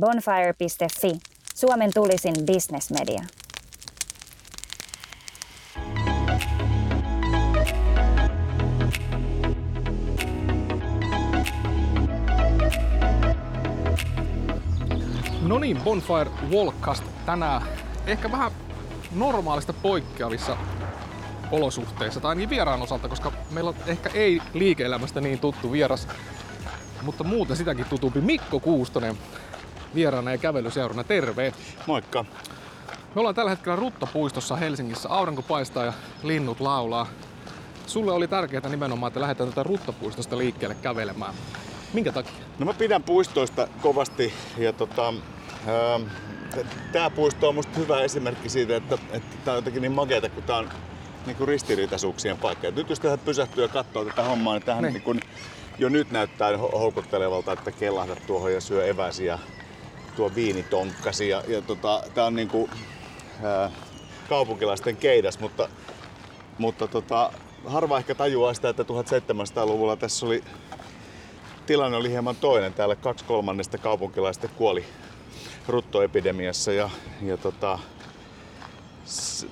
Bonfire.fi, Suomen tulisin bisnesmedia. No niin, Bonfire Walkcast tänään. Ehkä vähän normaalista poikkeavissa olosuhteissa, tai ainakin vieraan osalta, koska meillä on ehkä ei liike-elämästä niin tuttu vieras, mutta muuten sitäkin tutumpi Mikko Kuustonen vieraana ja kävelyseurana. Terve! Moikka! Me ollaan tällä hetkellä Ruttapuistossa Helsingissä. Aurinko paistaa ja linnut laulaa. Sulle oli tärkeää nimenomaan, että lähdetään tätä Ruttapuistosta liikkeelle kävelemään. Minkä takia? No mä pidän puistoista kovasti ja tota, tämä puisto on musta hyvä esimerkki siitä, että, että tää on jotenkin niin makeeta, kun tää on niin kuin ristiriitaisuuksien paikka. Et nyt jos tähän pysähtyy ja katsoo tätä hommaa, niin tähän niin. Niin kuin, jo nyt näyttää houkuttelevalta, että kellahdat tuohon ja syö eväsiä, tuo viinitonkkasi. Ja, ja tota, tää on niin kuin, ää, kaupunkilaisten keidas, mutta, mutta tota, harva ehkä tajuaa sitä, että 1700-luvulla tässä oli tilanne oli hieman toinen. Täällä kaksi kolmannesta kaupunkilaista kuoli ruttoepidemiassa ja, ja tota,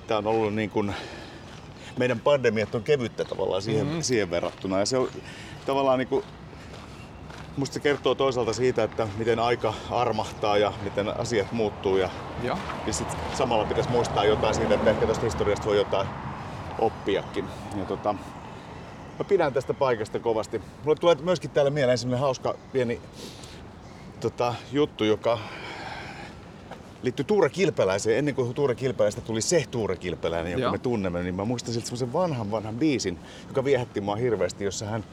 tämä on ollut niin kuin, meidän pandemiat on kevyttä tavallaan siihen, mm-hmm. siihen verrattuna. Ja se on tavallaan niin kuin, musta se kertoo toisaalta siitä, että miten aika armahtaa ja miten asiat muuttuu. Ja, ja. ja sit samalla pitäisi muistaa jotain siitä, että ehkä tästä historiasta voi jotain oppiakin. Ja tota, mä pidän tästä paikasta kovasti. Mulle tulee myöskin täällä mieleen semmonen hauska pieni tota, juttu, joka liittyy Tuure Kilpeläiseen. Ennen kuin Tuure Kilpeläistä tuli se Tuure Kilpeläinen, jonka Joo. me tunnemme, niin mä muistan siltä semmoisen vanhan vanhan biisin, joka viehätti mua hirveästi, jossa hän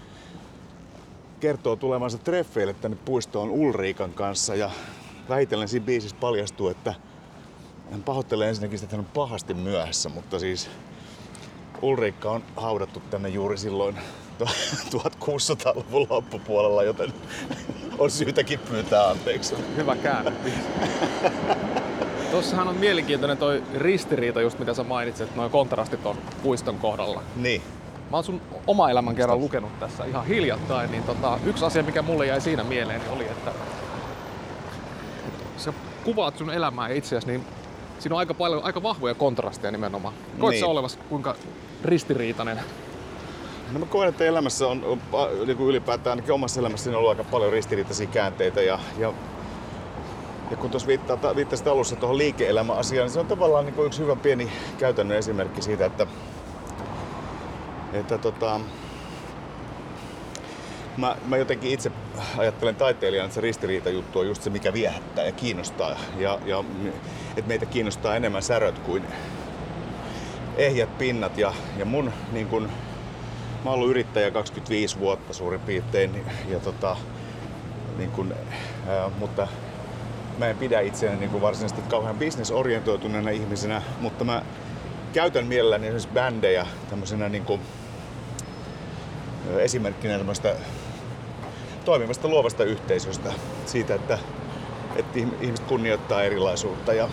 kertoo tulevansa treffeille tänne puistoon Ulriikan kanssa ja vähitellen siinä biisissä paljastuu, että hän pahoittelee ensinnäkin sitä, että hän on pahasti myöhässä, mutta siis Ulriikka on haudattu tänne juuri silloin 1600-luvun loppupuolella, joten on syytäkin pyytää anteeksi. Hyvä käänne. Tuossahan on mielenkiintoinen toi ristiriita, just mitä sä mainitsit, noin kontrastit on puiston kohdalla. Niin. Mä oon sun oma elämän kerran lukenut tässä ihan hiljattain, niin tota, yksi asia, mikä mulle jäi siinä mieleen, niin oli, että sä kuvaat sun elämää ja itseäsi, niin siinä on aika paljon, aika vahvoja kontrasteja nimenomaan. Koet niin. sä olevas kuinka ristiriitainen No mä koen, että elämässä on, on niin kuin ylipäätään ainakin omassa elämässä on ollut aika paljon ristiriitaisia käänteitä ja, ja ja kun tuossa viittasit alussa tuohon liike-elämäasiaan, niin se on tavallaan niin yksi hyvä pieni käytännön esimerkki siitä, että, että tota, mä, mä jotenkin itse ajattelen taiteilijana, että se ristiriitajuttu on just se, mikä viehättää ja kiinnostaa. Ja, ja että meitä kiinnostaa enemmän säröt kuin ehjät pinnat. Ja, ja mun niin kun, mä oon ollut yrittäjä 25 vuotta suurin piirtein, ja tota, niin kun, ää, mutta mä en pidä itseäni niin varsinaisesti kauhean bisnesorientoituneena ihmisenä, mutta mä käytän mielelläni esimerkiksi bändejä tämmöisenä niin kuin, esimerkkinä tämmöistä toimivasta luovasta yhteisöstä. Siitä, että, että ihmiset kunnioittaa erilaisuutta ja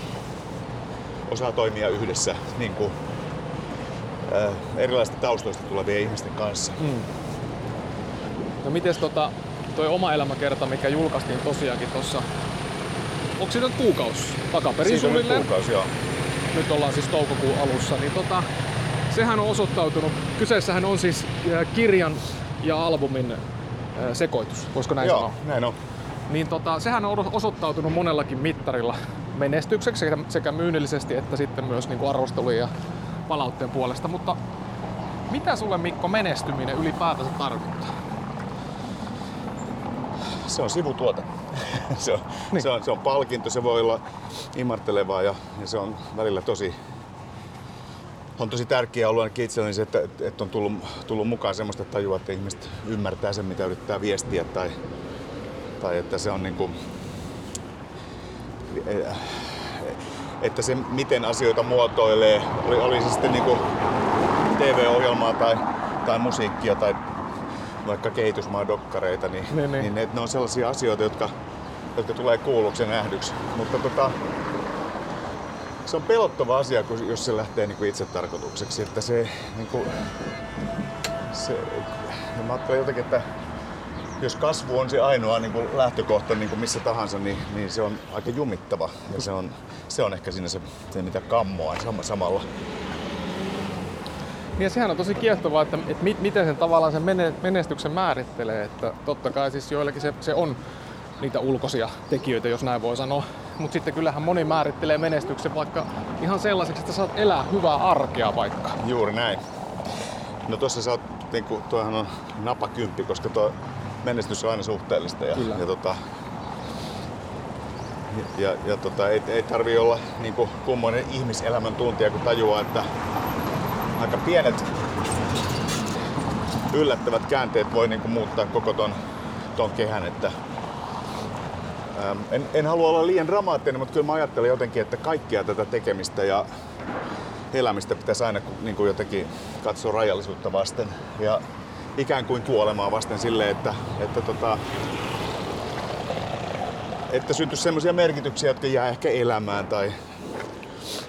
osaa toimia yhdessä niin kuin, ää, erilaisista taustoista tulevien ihmisten kanssa. Mm. No miten tota, toi oma elämäkerta, mikä julkaistiin tosiaankin tuossa, onko siitä kuukausi takaperin suunnilleen? kuukausi, joo. Nyt ollaan siis toukokuun alussa, niin tota, sehän on osoittautunut, kyseessähän on siis kirjan ja albumin sekoitus, voisiko näin Joo, sanoa? näin on. Niin tota, sehän on osoittautunut monellakin mittarilla menestykseksi sekä myynnillisesti että sitten myös niin kuin arvostelujen ja palautteen puolesta. Mutta mitä sulle Mikko menestyminen ylipäätänsä tarkoittaa? Se on sivutuote. se, on, niin. se, on, se on palkinto, se voi olla imartelevaa ja, ja se on välillä tosi on tosi tärkeää ollut ainakin itselleni se, että, että on tullut, tullut mukaan semmoista tajua, että ihmiset ymmärtää sen, mitä yrittää viestiä tai, tai että se on niin kuin, että se miten asioita muotoilee, oli, oli se sitten niin kuin TV-ohjelmaa tai, tai musiikkia tai vaikka kehitysmaadokkareita, niin, niin, niin. niin ne, ne on sellaisia asioita, jotka, jotka tulee kuulluksi ja nähdyksi. Mutta tota, se on pelottava asia, kun, jos se lähtee niin kuin itse tarkoitukseksi. Että se, niin kuin, se, mä ajattelen jotenkin, että jos kasvu on se ainoa niin kuin lähtökohta niin kuin missä tahansa, niin, niin se on aika jumittava. Ja se on, se on ehkä siinä se, se mitä kammoa sam- samalla. Ja sehän on tosi kiehtovaa, että, että mit, miten sen tavallaan sen mene- menestyksen määrittelee. Että totta kai siis joillekin se, se on niitä ulkoisia tekijöitä, jos näin voi sanoa. Mutta sitten kyllähän moni määrittelee menestyksen vaikka ihan sellaiseksi, että saat elää hyvää arkea vaikka. Juuri näin. No tuossa sä oot, niin kuin, tuohan on napakymppi, koska tuo menestys on aina suhteellista. Ja, Kyllä. ja, tota, ja, ja tota, ei, ei tarvi olla niin kuin, kummoinen ihmiselämän tuntija, kun tajuaa, että aika pienet yllättävät käänteet voi niin kuin, muuttaa koko ton, ton kehän. Että, en, en halua olla liian dramaattinen, mutta kyllä mä ajattelen jotenkin, että kaikkia tätä tekemistä ja elämistä pitäisi aina niin kuin jotenkin katsoa rajallisuutta vasten ja ikään kuin kuolemaa vasten silleen, että, että, tota, että syntyisi sellaisia merkityksiä, jotka jää ehkä elämään tai,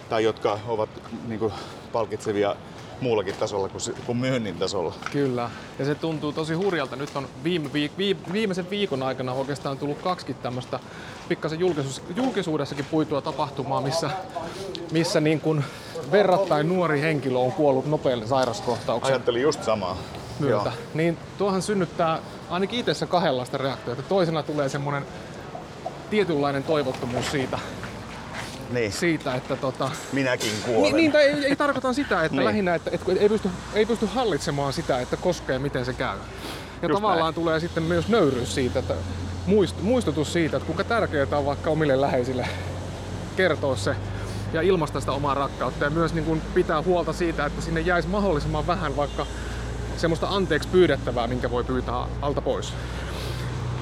tai jotka ovat niin kuin, palkitsevia muullakin tasolla kuin, myynnin tasolla. Kyllä. Ja se tuntuu tosi hurjalta. Nyt on viime viik- vi- viimeisen viikon aikana oikeastaan tullut kaksikin tämmöistä pikkasen julkisuus- julkisuudessakin puitua tapahtumaa, missä, missä niin kuin verrattain nuori henkilö on kuollut nopealle sairaskohtauksen Ajattelin just samaa. myötä. Niin tuohan synnyttää ainakin itsessä kahdenlaista reaktiota. Toisena tulee semmoinen tietynlainen toivottomuus siitä, Niin, siitä että tota, minäkin kuolen. niin, niin tai ei, ei tarkoita sitä, että Niin. lähinnä, että, että ei, pysty, ei pysty hallitsemaan sitä, että koskee miten se käy. Ja Just tavallaan näin. tulee sitten myös nöyryys siitä, että muist, muistutus siitä, että kuinka tärkeää on vaikka omille läheisille kertoa se ja ilmaista sitä omaa rakkautta ja myös niin kuin pitää huolta siitä, että sinne jäisi mahdollisimman vähän vaikka semmoista anteeksi pyydettävää, minkä voi pyytää alta pois.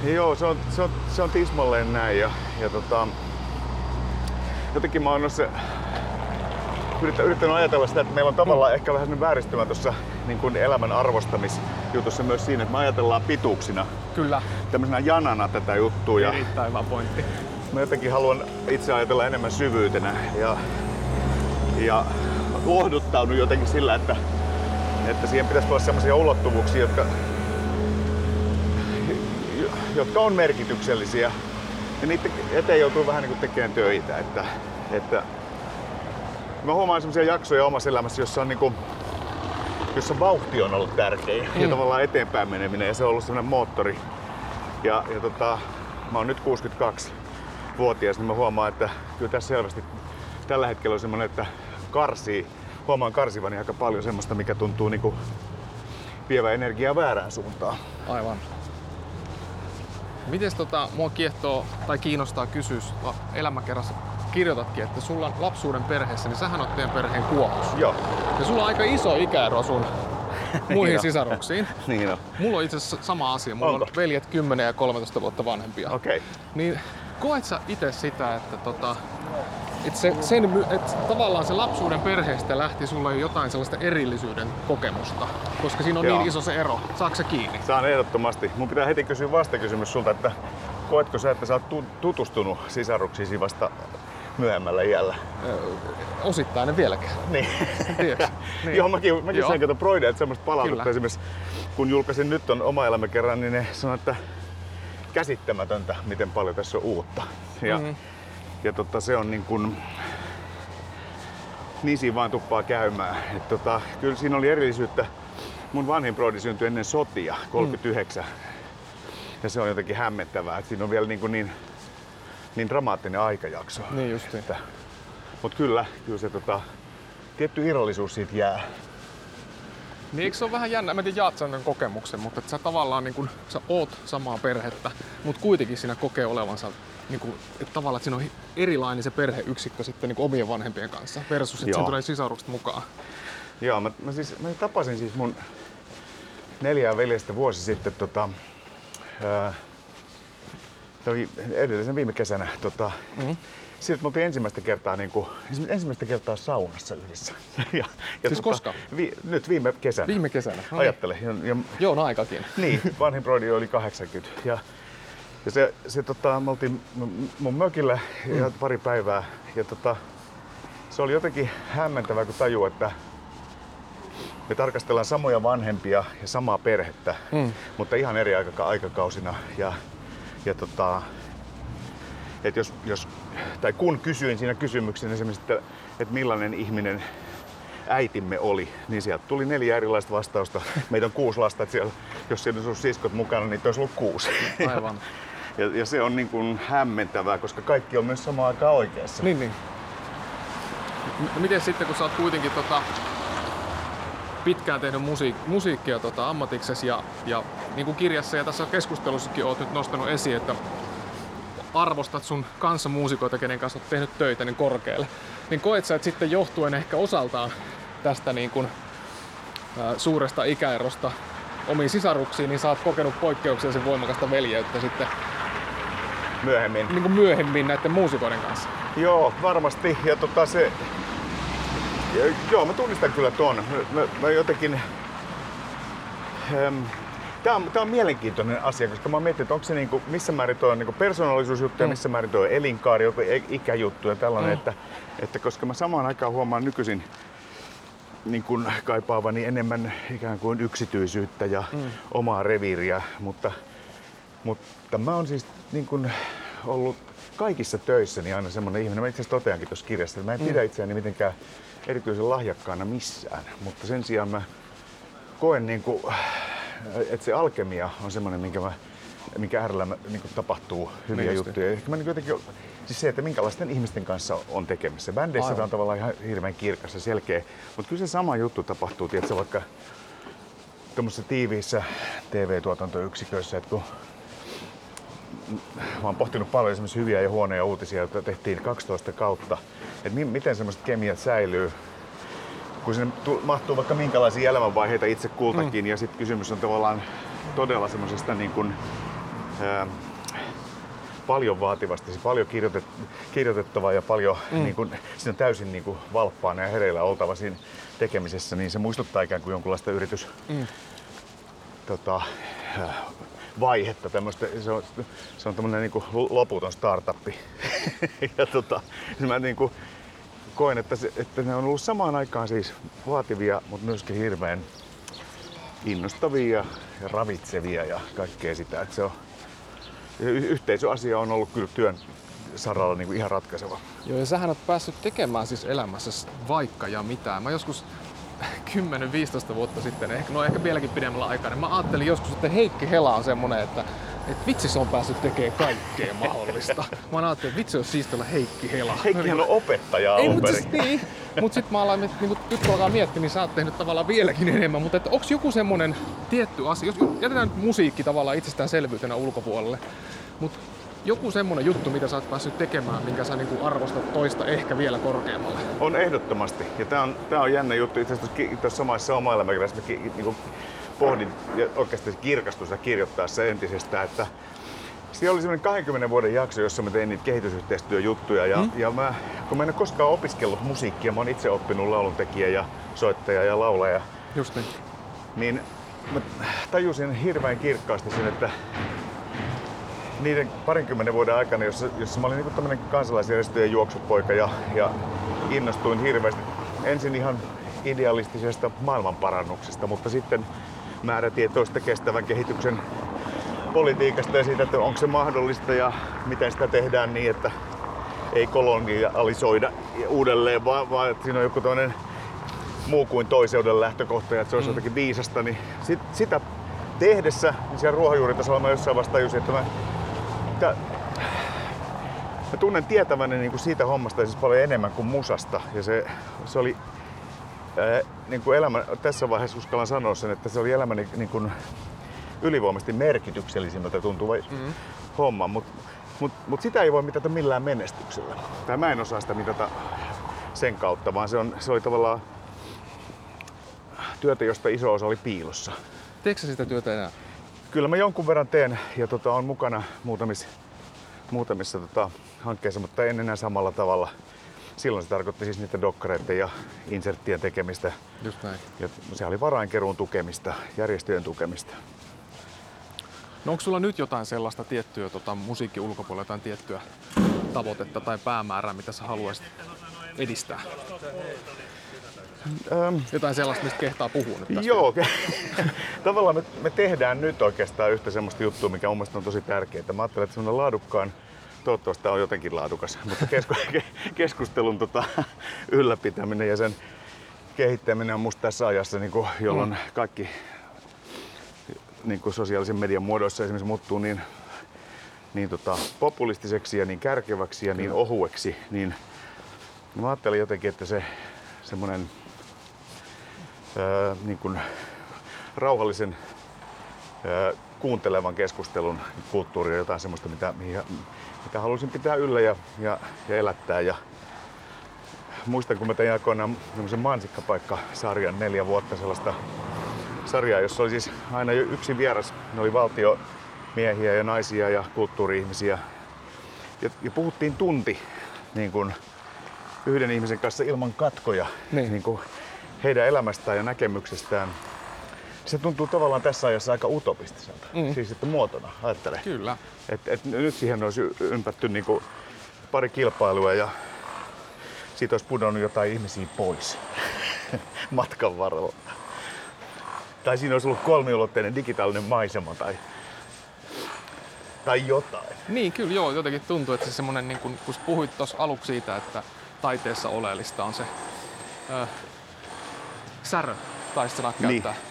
Joo, se on, se on, se on tismalleen näin. Ja, ja tota, jotenkin mä oon noissa yrittänyt, ajatella sitä, että meillä on tavallaan ehkä vähän sellainen vääristymä tuossa niin kuin elämän arvostamisjutussa myös siinä, että me ajatellaan pituuksina, Kyllä, tämmöisenä janana tätä juttua. Ja erittäin hyvä pointti. mä jotenkin haluan itse ajatella enemmän syvyytenä ja, ja lohduttaudun jotenkin sillä, että, että siihen pitäisi olla sellaisia ulottuvuuksia, jotka, jotka on merkityksellisiä. Ja niiden eteen joutuu vähän niin kuin tekemään töitä. Että, että mä huomaan sellaisia jaksoja omassa elämässä, jossa on niin kuin, jossa vauhti on ollut tärkeä mm. ja tavallaan eteenpäin meneminen ja se on ollut sellainen moottori. Ja, ja tota, mä oon nyt 62-vuotias, niin mä huomaan, että kyllä tässä selvästi tällä hetkellä on semmoinen, että karsii, huomaan karsivani aika paljon semmoista, mikä tuntuu niinku vievä energiaa väärään suuntaan. Aivan. Mites tota, mua kiehtoo tai kiinnostaa kysyä, sua elämäkerrassa kirjoitatkin, että sulla on lapsuuden perheessä, niin sähän oot teidän perheen kuohus. Joo, Ja sulla on aika iso ikäero sun muihin Joo. sisaruksiin. niin on. Mulla on itse asiassa sama asia. Mulla Onko? on veljet 10 ja 13 vuotta vanhempia. Okei. Okay. Niin koet sä itse sitä, että tota, että se, sen, että tavallaan se lapsuuden perheestä lähti sulla jo jotain sellaista erillisyyden kokemusta, koska siinä on Joo. niin iso se ero. Saatko sä kiinni? Saan ehdottomasti. Mun pitää heti kysyä vastakysymys sulta, että koetko sä, että sä oot tu- tutustunut sisaruksiisi vasta myöhemmällä iällä? Ö, Osittain en vieläkään. Niin. Niin. Joo, mäkin, mäkin Joo. sain kato Broideilta semmoista palautetta Kyllä. esimerkiksi, kun julkaisin nyt on oma elämä kerran, niin ne sanoi, että käsittämätöntä, miten paljon tässä on uutta. Ja, Mhm. Ja tota, se on niin kuin, niin siinä vaan tuppaa käymään. Et tota, kyllä siinä oli erillisyyttä. Mun vanhin broidi syntyi ennen sotia, 39. Ja se on jotenkin hämmentävää, että siinä on vielä niin, kuin niin, niin dramaattinen aikajakso. Niin justiin. Että, mutta kyllä, kyllä se tota, tietty irrallisuus siitä jää. Niin eikö se ole vähän jännä, mä en tiedä jaat tämän kokemuksen, mutta että sä tavallaan niin kun, sä oot samaa perhettä, mutta kuitenkin siinä kokee olevansa niin kun, että tavallaan että siinä on erilainen se perheyksikkö sitten niin kun omien vanhempien kanssa versus, että siinä tulee sisarukset mukaan. Joo, mä, mä, siis, mä tapasin siis mun neljää veljestä vuosi sitten tota, ää, oli edellisen viime kesänä. Tota, Mhm. Sitten me oltiin ensimmäistä kertaa, niin kuin, ensimmäistä kertaa saunassa yhdessä. ja, ja Siis koska? Vi, nyt viime kesänä. Viime kesänä. No niin. Ajattele. Ja, ja, Joo, no aikakin. niin, vanhin broidi oli 80. Ja, ja se, se tota, me oltiin mun- mökillä ja pari päivää. Ja tota, se oli jotenkin hämmentävää, kun tajuu, että me tarkastellaan samoja vanhempia ja samaa perhettä, Mm. mutta ihan eri aika, aikakausina. Ja, ja tota, et jos, jos, tai kun kysyin siinä kysymyksenä esimerkiksi, että, että millainen ihminen äitimme oli, niin sieltä tuli neljä erilaista vastausta. Meitä on kuusi lasta, että siellä, jos siellä olisi ollut siskot mukana, niin olisi ollut kuusi. Aivan. Ja, ja se on niin kuin hämmentävää, koska kaikki on myös samaan aikaan oikeassa. Niin, niin. M- miten sitten, kun sä oot kuitenkin tota, pitkään tehnyt musiik- musiikkia tota, ammatiksesi ja, ja niin kuin kirjassa ja tässä keskustelussakin oot nyt nostanut esiin, että arvostat sun kanssamuusikoita, kenen kanssa oot tehnyt töitä, niin korkealle. Niin koet sä, että sitten johtuen ehkä osaltaan tästä niin kuin, ää, suuresta ikäerosta omiin sisaruksiin, niin sä oot kokenut poikkeuksellisen voimakasta veljeyttä sitten Myöhemmin. niin kuin myöhemmin näiden muusikoiden kanssa. Joo, varmasti. Ja tota se... Ja, joo, mä tunnistan kyllä ton. Mä, mä, jotenkin... Ähm, Tämä on, tää on mielenkiintoinen asia, koska mä mietin, että onko se niinku, missä määrin tuo on niinku persoonallisuusjuttu ja Mm. missä määrin tuo elinkaari, joku i- ikäjuttu ja tällainen, Mm. että, että koska mä samaan aikaan huomaan nykyisin niin kuin kaipaavani enemmän ikään kuin yksityisyyttä ja Mm. omaa reviiriä, mutta, mutta mä oon siis niin kuin ollut kaikissa töissäni aina semmoinen ihminen, mä itse asiassa toteankin tuossa kirjassa, että mä en pidä itseäni mitenkään erityisen lahjakkaana missään, mutta sen sijaan mä koen niin kuin, että se alkemia on semmoinen, minkä mä minkä äärellä mä, niin kuin tapahtuu hyviä Niin just. juttuja. Ehkä mä niin jotenkin, siis se, että minkälaisten ihmisten kanssa on tekemissä. Bändeissä tämä on tavallaan ihan hirveän kirkas ja selkeä, mutta kyllä se sama juttu tapahtuu, tiedätkö, vaikka tuommoisissa tiiviissä TV-tuotantoyksiköissä, että kun mä oon pohtinut paljon esimerkiksi hyviä ja huonoja uutisia, joita tehtiin 12 kautta, että mi- miten semmoiset kemiat säilyy, kun sinne tu- mahtuu vaikka minkälaisia elämänvaiheita itse kultakin, mm. ja sitten kysymys on tavallaan todella semmoisesta niin kuin, ää, paljon vaativasti, se paljon kirjoitet, kirjoitettavaa ja paljon mm. niin kuin, siinä on täysin niin kuin valppaana ja hereillä oltava siinä tekemisessä, niin se muistuttaa ikään kuin jonkunlaista yritys, Mm. tota, vaihetta, tämmöistä, se on, se on tämmöinen niin loputon startuppi. ja tota, niin mä niin kuin koen, että, se, että ne on ollut samaan aikaan siis vaativia, mutta myöskin hirveän innostavia ja ravitsevia ja kaikkea sitä. Että se on, yhteisöasia on ollut kyllä työn saralla niin kuin ihan ratkaiseva. Joo, ja sähän oot päässyt tekemään siis elämässä vaikka ja mitään. Mä joskus 10-15 vuotta sitten, ehkä, no ehkä vieläkin pidemmällä aikaa, niin mä ajattelin joskus, että Heikki Hela on semmonen, että että vitsi se on päässyt tekemään kaikkea mahdollista. Mä ajattelin, että vitsi olisi siistiä olla Heikki Hela. Heikkihän on opettaja Ei, mutta siis, niin. Mut sit mä aloin, niin kun nyt kun alkaa miettiä, niin sä oot tehnyt tavallaan vieläkin enemmän. Mutta että onks joku semmonen tietty asia, jos jätetään nyt musiikki tavallaan itsestäänselvyytenä ulkopuolelle, mutta joku semmonen juttu, mitä sä oot päässyt tekemään, minkä sä niin arvostat toista ehkä vielä korkeammalle. On ehdottomasti. Ja tää on, tää on jännä juttu. Itse asiassa tuossa samassa oma elämäkerrassa mä ki- niinku pohdin ja oikeasti kirkastui sitä kirjoittaa se entisestään, että siellä oli semmoinen 20 vuoden jakso, jossa mä tein niitä kehitysyhteistyöjuttuja. Ja, mm. ja mä, kun mä en ole koskaan opiskellut musiikkia, mä oon itse oppinut lauluntekijä ja soittaja ja laulaja, Just niin. niin mä tajusin hirveän kirkkaasti sen, että niiden parinkymmenen vuoden aikana, jossa, jossa mä olin niin tämmöinen kansalaisjärjestöjen juoksupoika ja, ja innostuin hirveästi ensin ihan idealistisesta maailmanparannuksesta, mutta sitten määrätietoista kestävän kehityksen politiikasta ja siitä, että onko se mahdollista ja miten sitä tehdään niin, että ei kolonialisoida uudelleen, vaan, vaan että siinä on joku toinen muu kuin toiseuden lähtökohta ja että se olisi mm. jotenkin viisasta, niin sit, sitä tehdessä, niin siellä ruohonjuuritasolla mä jossain vasta tajusin, että mä, että mä tunnen tietäväni niin kuin siitä hommasta siis paljon enemmän kuin musasta. Ja se, se oli ää, niin kuin elämä, tässä vaiheessa uskallan sanoa sen, että se oli elämäni niin kuin ylivoimaisesti merkityksellisimmältä tuntuva mm. homma, mutta mut, mut sitä ei voi mitata millään menestyksellä. Tai mä en osaa sitä mitata sen kautta, vaan se, on, se oli tavallaan työtä, josta iso osa oli piilossa. Teekö sitä työtä enää? Kyllä mä jonkun verran teen ja tota, on mukana muutamissa, muutamissa tota, hankkeissa, mutta en enää samalla tavalla. Silloin se tarkoitti siis niiden dokkareiden ja inserttien tekemistä. Just näin. Ja se oli varainkeruun tukemista, järjestöjen tukemista. No onko sulla nyt jotain sellaista tiettyä tota, musiikin ulkopuolella, jotain tiettyä tavoitetta tai päämäärää, mitä sä haluaisit edistää? Öm, Jotain sellaista, mistä kehtaa puhua nyt. Joo, tavallaan me, me tehdään nyt oikeastaan yhtä semmoista juttua, mikä mun mielestä on tosi tärkeää. Mä ajattelen, että semmoinen laadukkaan, toivottavasti tämä on jotenkin laadukas, mutta kesku, keskustelun tota, ylläpitäminen ja sen kehittäminen on musta tässä ajassa, niin kuin, jolloin kaikki niin kuin sosiaalisen median muodoissa esimerkiksi muuttuu niin, niin tota, populistiseksi ja niin kärkeväksi ja niin ohueksi, niin, niin mä ajattelin jotenkin, että se semmoinen ää, niin kuin rauhallisen ää, kuuntelevan keskustelun kulttuuri on jotain semmoista, mitä, mihin, mitä halusin pitää yllä ja, ja, ja elättää. Ja muistan, kun mä tein aikoinaan semmoisen Mansikkapaikka-sarjan neljä vuotta sellaista sarjaa, jossa oli siis aina jo yksi vieras. Ne oli valtiomiehiä ja naisia ja kulttuuri-ihmisiä. Ja, ja puhuttiin tunti niin kuin yhden ihmisen kanssa ilman katkoja Niin. niin kuin heidän elämästään ja näkemyksestään. Se tuntuu tavallaan tässä ajassa aika utopistiselta. Mm. Siis että muotona, ajattele. Kyllä. Et, et nyt siihen olisi ympätty niinku pari kilpailua ja siitä olisi pudonnut jotain ihmisiä pois matkan varrella. Tai siinä olisi ollut kolmiulotteinen digitaalinen maisema tai, tai jotain. Niin, kyllä joo. Jotenkin tuntuu, että se semmonen, niin kun, kun puhuit tuossa aluksi siitä, että taiteessa oleellista on se ö, särö, tai sanat Niin. käyttää.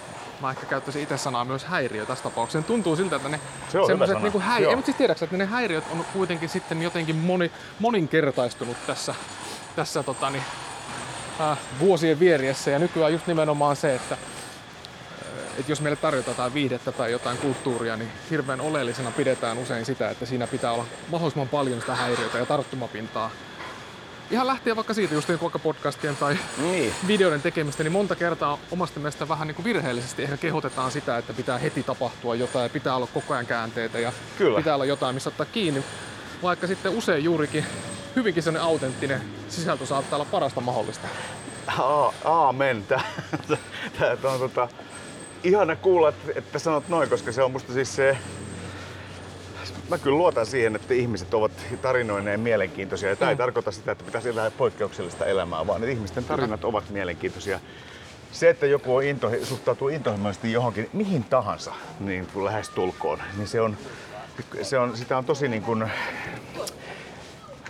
Mä ehkä käyttäisin itse sanaa myös häiriö tässä tapauksessa. Tuntuu siltä, että ne Se on hyvä semmoiset sana. niinku häi... Joo. Ei, mutta siis tiedätkö, että ne häiriöt on kuitenkin sitten jotenkin moni, moninkertaistunut tässä, tässä tota, niin, äh, vuosien vieriessä. Ja nykyään just nimenomaan se, että että jos meille tarjotaan jotain viihdettä tai jotain kulttuuria, niin hirveän oleellisena pidetään usein sitä, että siinä pitää olla mahdollisimman paljon sitä häiriötä ja tarttumapintaa. Ihan lähtien vaikka siitä, just niin vaikka podcastien tai Niin. videoiden tekemistä, niin monta kertaa omasta mielestä vähän niin kuin virheellisesti ehkä kehotetaan sitä, että pitää heti tapahtua jotain ja pitää olla koko ajan käänteitä ja Kyllä. pitää olla jotain, missä ottaa kiinni. Vaikka sitten usein juurikin hyvinkin sellainen autenttinen sisältö saattaa olla parasta mahdollista. Aamen. Tää on tota, ihana kuulla, että, että sanot noin, koska se on musta siis se... Mä kyllä luotan siihen, että ihmiset ovat tarinoineen mielenkiintoisia. Ja tämä ei Mm. tarkoita sitä, että pitäisi elää poikkeuksellista elämää, vaan että ihmisten tarinat ovat mielenkiintoisia. Se, että joku on into, suhtautuu intohimoisesti johonkin, mihin tahansa, niin kuin lähes tulkoon, niin se on, se on, sitä on tosi niin kuin,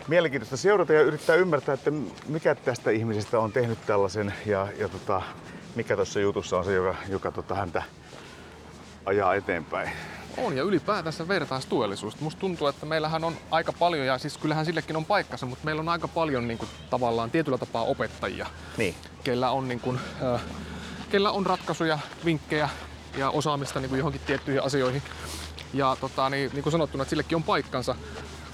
mielenkiintoista seurata ja yrittää ymmärtää, että mikä tästä ihmisestä on tehnyt tällaisen ja, ja tota, mikä tuossa jutussa on se, joka, joka tota, häntä ajaa eteenpäin. On ja ylipäätänsä vertaistuellisuus. Musta tuntuu, että meillähän on aika paljon, ja siis kyllähän sillekin on paikkansa, mutta meillä on aika paljon niin kuin, tavallaan tietyllä tapaa opettajia, Niin. kellä on, niin kuin, äh, kellä on ratkaisuja, vinkkejä ja osaamista niin kuin johonkin tiettyihin asioihin. Ja tota, niin, niin kuin sanottuna, että sillekin on paikkansa.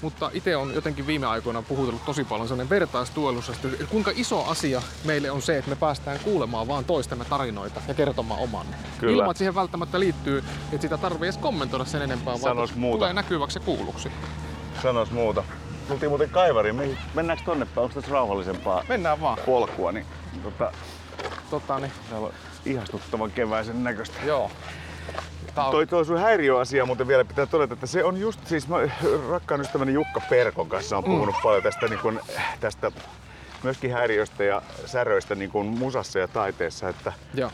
Mutta itse on jotenkin viime aikoina puhutellut tosi paljon sellainen vertaistuellisuus, että kuinka iso asia meille on se, että me päästään kuulemaan vaan toistemme tarinoita ja kertomaan oman. Kyllä. Ilman, että siihen välttämättä liittyy, että sitä tarvii edes kommentoida sen enempää, vaan Sanois että muuta. tulee näkyväksi ja kuulluksi. Sanois muuta. Tultiin muuten kaivariin. Me- Mennäänkö tonne päin? Onko tässä rauhallisempaa Mennään vaan. polkua? Niin, tota, Tota, niin, täällä on ihastuttavan keväisen näköistä. joo. Tää on, Toi, toi sun häiriöasia muuten vielä pitää todeta, että se on just siis, mä rakkaan ystäväni Jukka Perkon kanssa on puhunut mm. paljon tästä, niin kun, tästä myöskin häiriöistä ja säröistä niin kun musassa ja taiteessa, että, joo.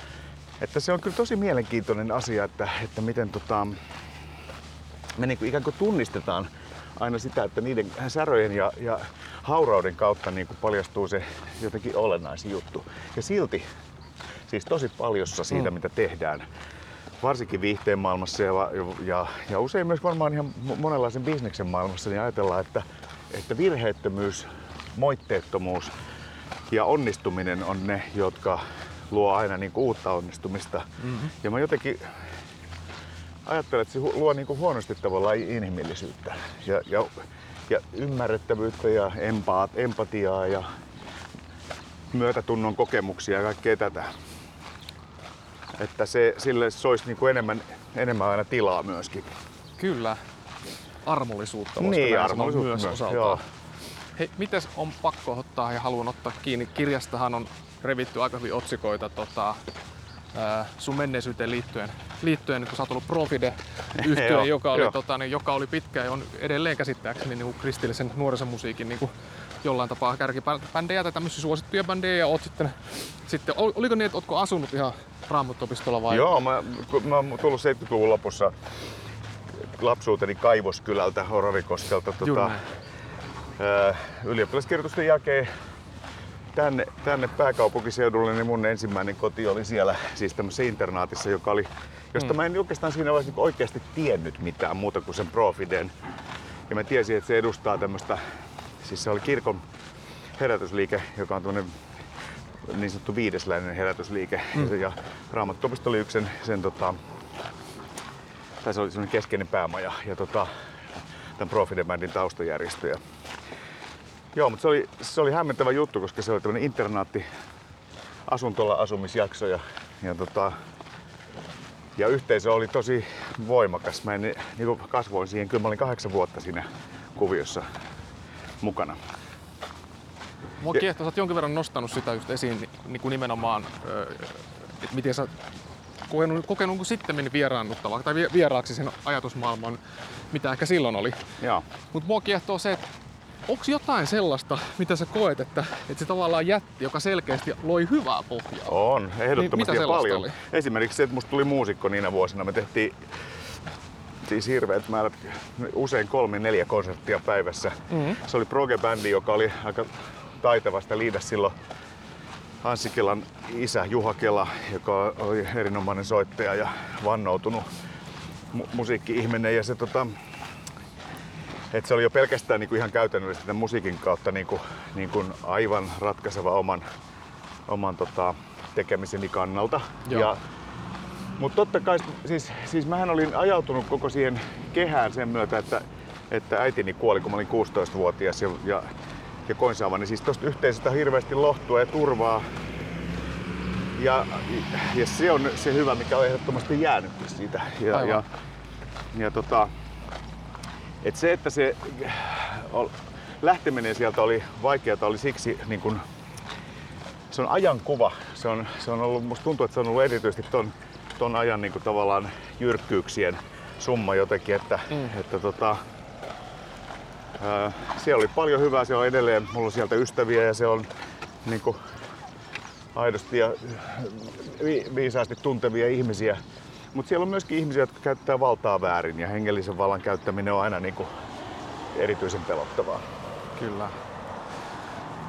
että se on kyllä tosi mielenkiintoinen asia, että, että miten tota, me niin kuin ikään kuin tunnistetaan aina sitä, että niiden säröjen ja, ja haurauden kautta niin kuin paljastuu se jotenkin olennaisin juttu. Ja silti, siis tosi paljossa siitä, Mm. mm. mitä tehdään, varsinkin viihteen maailmassa ja, ja, ja usein myös varmaan ihan mo- monenlaisen bisneksen maailmassa, niin ajatellaan, että, että virheettömyys, moitteettomuus ja onnistuminen on ne, jotka luo aina niin kuin uutta onnistumista. Mm-hmm. Ja mä jotenkin ajattelen, että se luo niin kuin huonosti tavallaan inhimillisyyttä ja, ja, ja ymmärrettävyyttä ja empaat, empatiaa ja myötätunnon kokemuksia ja kaikkea tätä. Että se, sille se olisi niin kuin enemmän, enemmän aina tilaa myöskin. Kyllä. Armollisuutta Niin, armollisuutta myös myös, osaltaan. joo. Hei, mites on pakko ottaa ja haluan ottaa kiinni? Kirjastahan on revitty aika hyvin otsikoita tota, ää, sun menneisyyteen liittyen, liittyen kun sä oot ollut Profide yhtye, Joo, joka, oli, tota, niin, joka oli pitkään ja on edelleen käsittääkseni niin kuin kristillisen nuorisomusiikin niin kuin jollain tapaa kärkibändejä tai tämmöisiä suosittuja bändejä ja oot sitten, sitten ol- oliko niin, että ootko asunut ihan Raamattuopistolla vai? Joo, mä, mä oon tullut 70-luvun lopussa lapsuuteni Kaivoskylältä, Tota, näin. ää, ylioppilaskirjoitusten jälkeen tänne, tänne pääkaupunkiseudulle, niin mun ensimmäinen koti oli siellä, siis tämmöisessä internaatissa, joka oli, josta Mm. mä en oikeastaan siinä vaiheessa niin oikeasti tiennyt mitään muuta kuin sen Profiden. Ja mä tiesin, että se edustaa tämmöistä, siis se oli kirkon herätysliike, joka on tämmöinen niin sanottu viidesläinen herätysliike. Mm. Ja Raamattuopisto oli yksi sen, sen tota, tai se oli semmoinen keskeinen päämaja ja tota, tämän Profide Bandin taustajärjestöjä. Joo, mutta se oli, se oli hämmentävä juttu, koska se oli tämmöinen internaatti asuntolla asumisjakso ja, ja, tota, ja yhteisö oli tosi voimakas. Mä en, niin kasvoin siihen, kyllä mä olin kahdeksan vuotta siinä kuviossa mukana. Mua kiehtoo, sä oot jonkin verran nostanut sitä just esiin niin kuin nimenomaan, että miten sä kokenut, kokenut niin sitten vieraannuttavaa tai vie- vieraaksi sen ajatusmaailman, mitä ehkä silloin oli. Mutta mua kiehtoo se, että onko jotain sellaista, mitä sä koet, että, että se tavallaan jätti, joka selkeästi loi hyvää pohjaa? On, Niin, mitä ehdottomasti sellaista paljon. oli? Esimerkiksi se, että musta tuli muusikko niinä vuosina. Me tehtiin siis hirveät määrät, usein kolme neljä konserttia päivässä. Mhm. Se oli proge-bändi, joka oli aika taitavasta liidä silloin Anssi Kelan isä Juha Kela, joka oli erinomainen soittaja ja vannoutunut mu- musiikki-ihminen. Ja se, tota, et se oli jo pelkästään niinku ihan käytännöllisesti tämän musiikin kautta niinku, niinku aivan ratkaiseva oman, oman tota, tekemiseni kannalta. Joo. Ja, mutta totta kai, siis, siis mähän olin ajautunut koko siihen kehään sen myötä, että, että äitini kuoli, kun mä olin 16-vuotias ja, ja, ja koin saavani siis tosta yhteisöstä hirveästi lohtua ja turvaa. Ja, ja se on se hyvä, mikä on ehdottomasti jäänyt siitä. Ja, Aivan. ja, ja tota, et se, että se lähteminen sieltä oli vaikeaa, oli siksi niin kun, se on ajankuva. Se on, se on ollut, musta tuntuu, että se on ollut erityisesti ton, ton ajan niin kuin tavallaan jyrkkyyksien summa jotenkin, että, mm. että tota, ää, siellä oli paljon hyvää, se on edelleen, mulla on sieltä ystäviä ja se on niin kuin, aidosti ja vi, viisaasti tuntevia ihmisiä. Mutta siellä on myöskin ihmisiä, jotka käyttää valtaa väärin ja hengellisen vallan käyttäminen on aina niin kuin erityisen pelottavaa. Kyllä.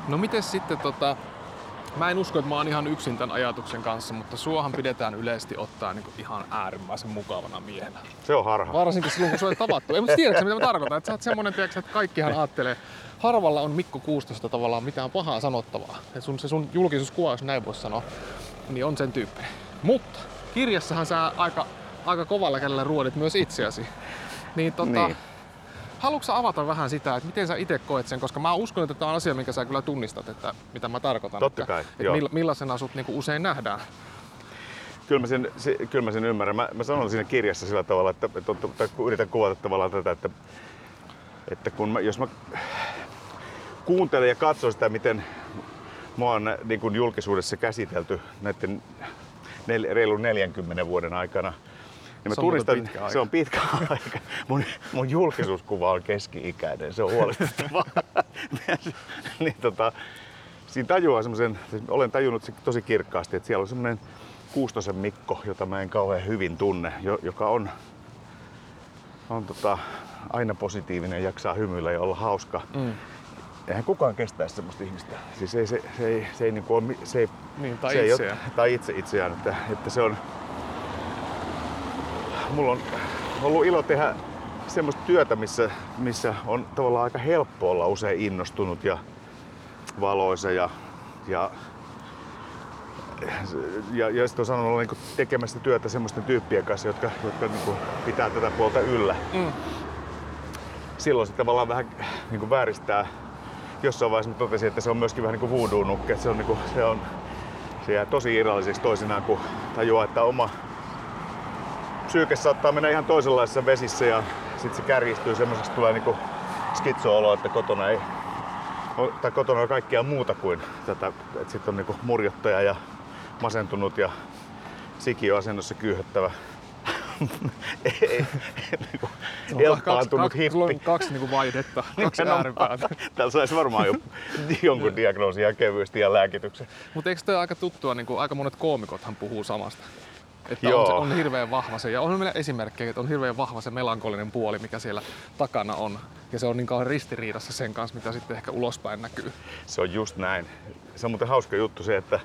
No miten sitten tota, mä en usko, että mä oon ihan yksin tämän ajatuksen kanssa, mutta suohan pidetään yleisesti ottaen niin ihan äärimmäisen mukavana miehenä. Se on harha. Varsinkin silloin, kun sua ei tavattu. Ei, mutta tiedätkö mitä mä tarkoitan? Että sä oot semmonen, tiedätkö, että kaikkihan ajattelee, harvalla on Mikko Kuustosta tavallaan mitään pahaa sanottavaa. Et sun, se sun julkisuuskuva, jos näin voisi sanoa, niin on sen tyyppinen. Mutta kirjassahan sä aika, aika kovalla kädellä ruodit myös itseäsi. Niin tota, Niin. Haluatko avata vähän sitä, että miten sä itse koet sen, koska mä uskon, että tämä on asia, minkä sä kyllä tunnistat, että mitä mä tarkoitan. Totta että, kai, että joo. mill, millaisena sut niinku usein nähdään. Kyllä mä sen, se, kyllä mä sen ymmärrän. Mä, mä sanon siinä kirjassa sillä tavalla, että, että, että yritän kuvata tavallaan tätä, että, että kun mä, jos mä kuuntelen ja katson sitä, miten mua on niin kuin julkisuudessa käsitelty näiden nel, reilun 40 vuoden aikana, niin mä Se on tunnistan, pitkä aika. se on pitkä aika. Mun, mun julkisuuskuva on keski-ikäinen, se on huolestuttavaa. niin, tota, siinä tajuaa semmoisen, siis olen tajunnut se tosi kirkkaasti, että siellä on semmoinen Kuustosen Mikko, jota mä en kauhean hyvin tunne, jo- joka on, on tota, aina positiivinen, jaksaa hymyillä ja olla hauska. Mm. Eihän kukaan kestäisi semmoista ihmistä. Siis ei, se, se, ei, se ei, niinku ole, mi- se ei, Niin, tai se ei. Ole, tai itse itseään. Että, että se on, mulla on ollut ilo tehdä semmoista työtä, missä, missä on tavallaan aika helppo olla usein innostunut ja valoisa ja, ja ja, ja sitten on sanonut olla niinku tekemässä työtä semmoisten tyyppien kanssa, jotka, jotka niinku pitää tätä puolta yllä. Mm. Silloin se tavallaan vähän niinku vääristää. Jossain vaiheessa totesin, että se on myöskin vähän niin kuin voodoo-nukke. että Se, on, niinku, se, on, se jää tosi irralliseksi toisinaan, kun tajuaa, että oma psyyke saattaa mennä ihan toisenlaisissa vesissä ja sitten se kärjistyy semmoiseksi, tulee niinku skitso-olo, että kotona ei o- tai kotona on kaikkea muuta kuin tätä, että sitten on niinku murjottaja ja masentunut ja sikioasennossa kyyhöttävä ei, niinku on elpaantunut kaksi, sulla on hippi. kaksi niinku vaihdetta, kaksi Nimenomaan. ääripäätä. Täällä saisi varmaan jo jonkun diagnoosia kevyesti ja lääkityksen. Mutta eikö tämä aika tuttua, niin kuin aika monet koomikothan puhuu samasta? Että on, Joo. se, on hirveän vahva se, ja on meillä esimerkkejä, että on hirveän vahva se melankolinen puoli, mikä siellä takana on. Ja se on niin kauhean ristiriidassa sen kanssa, mitä sitten ehkä ulospäin näkyy. Se on just näin. Se on muuten hauska juttu se, että,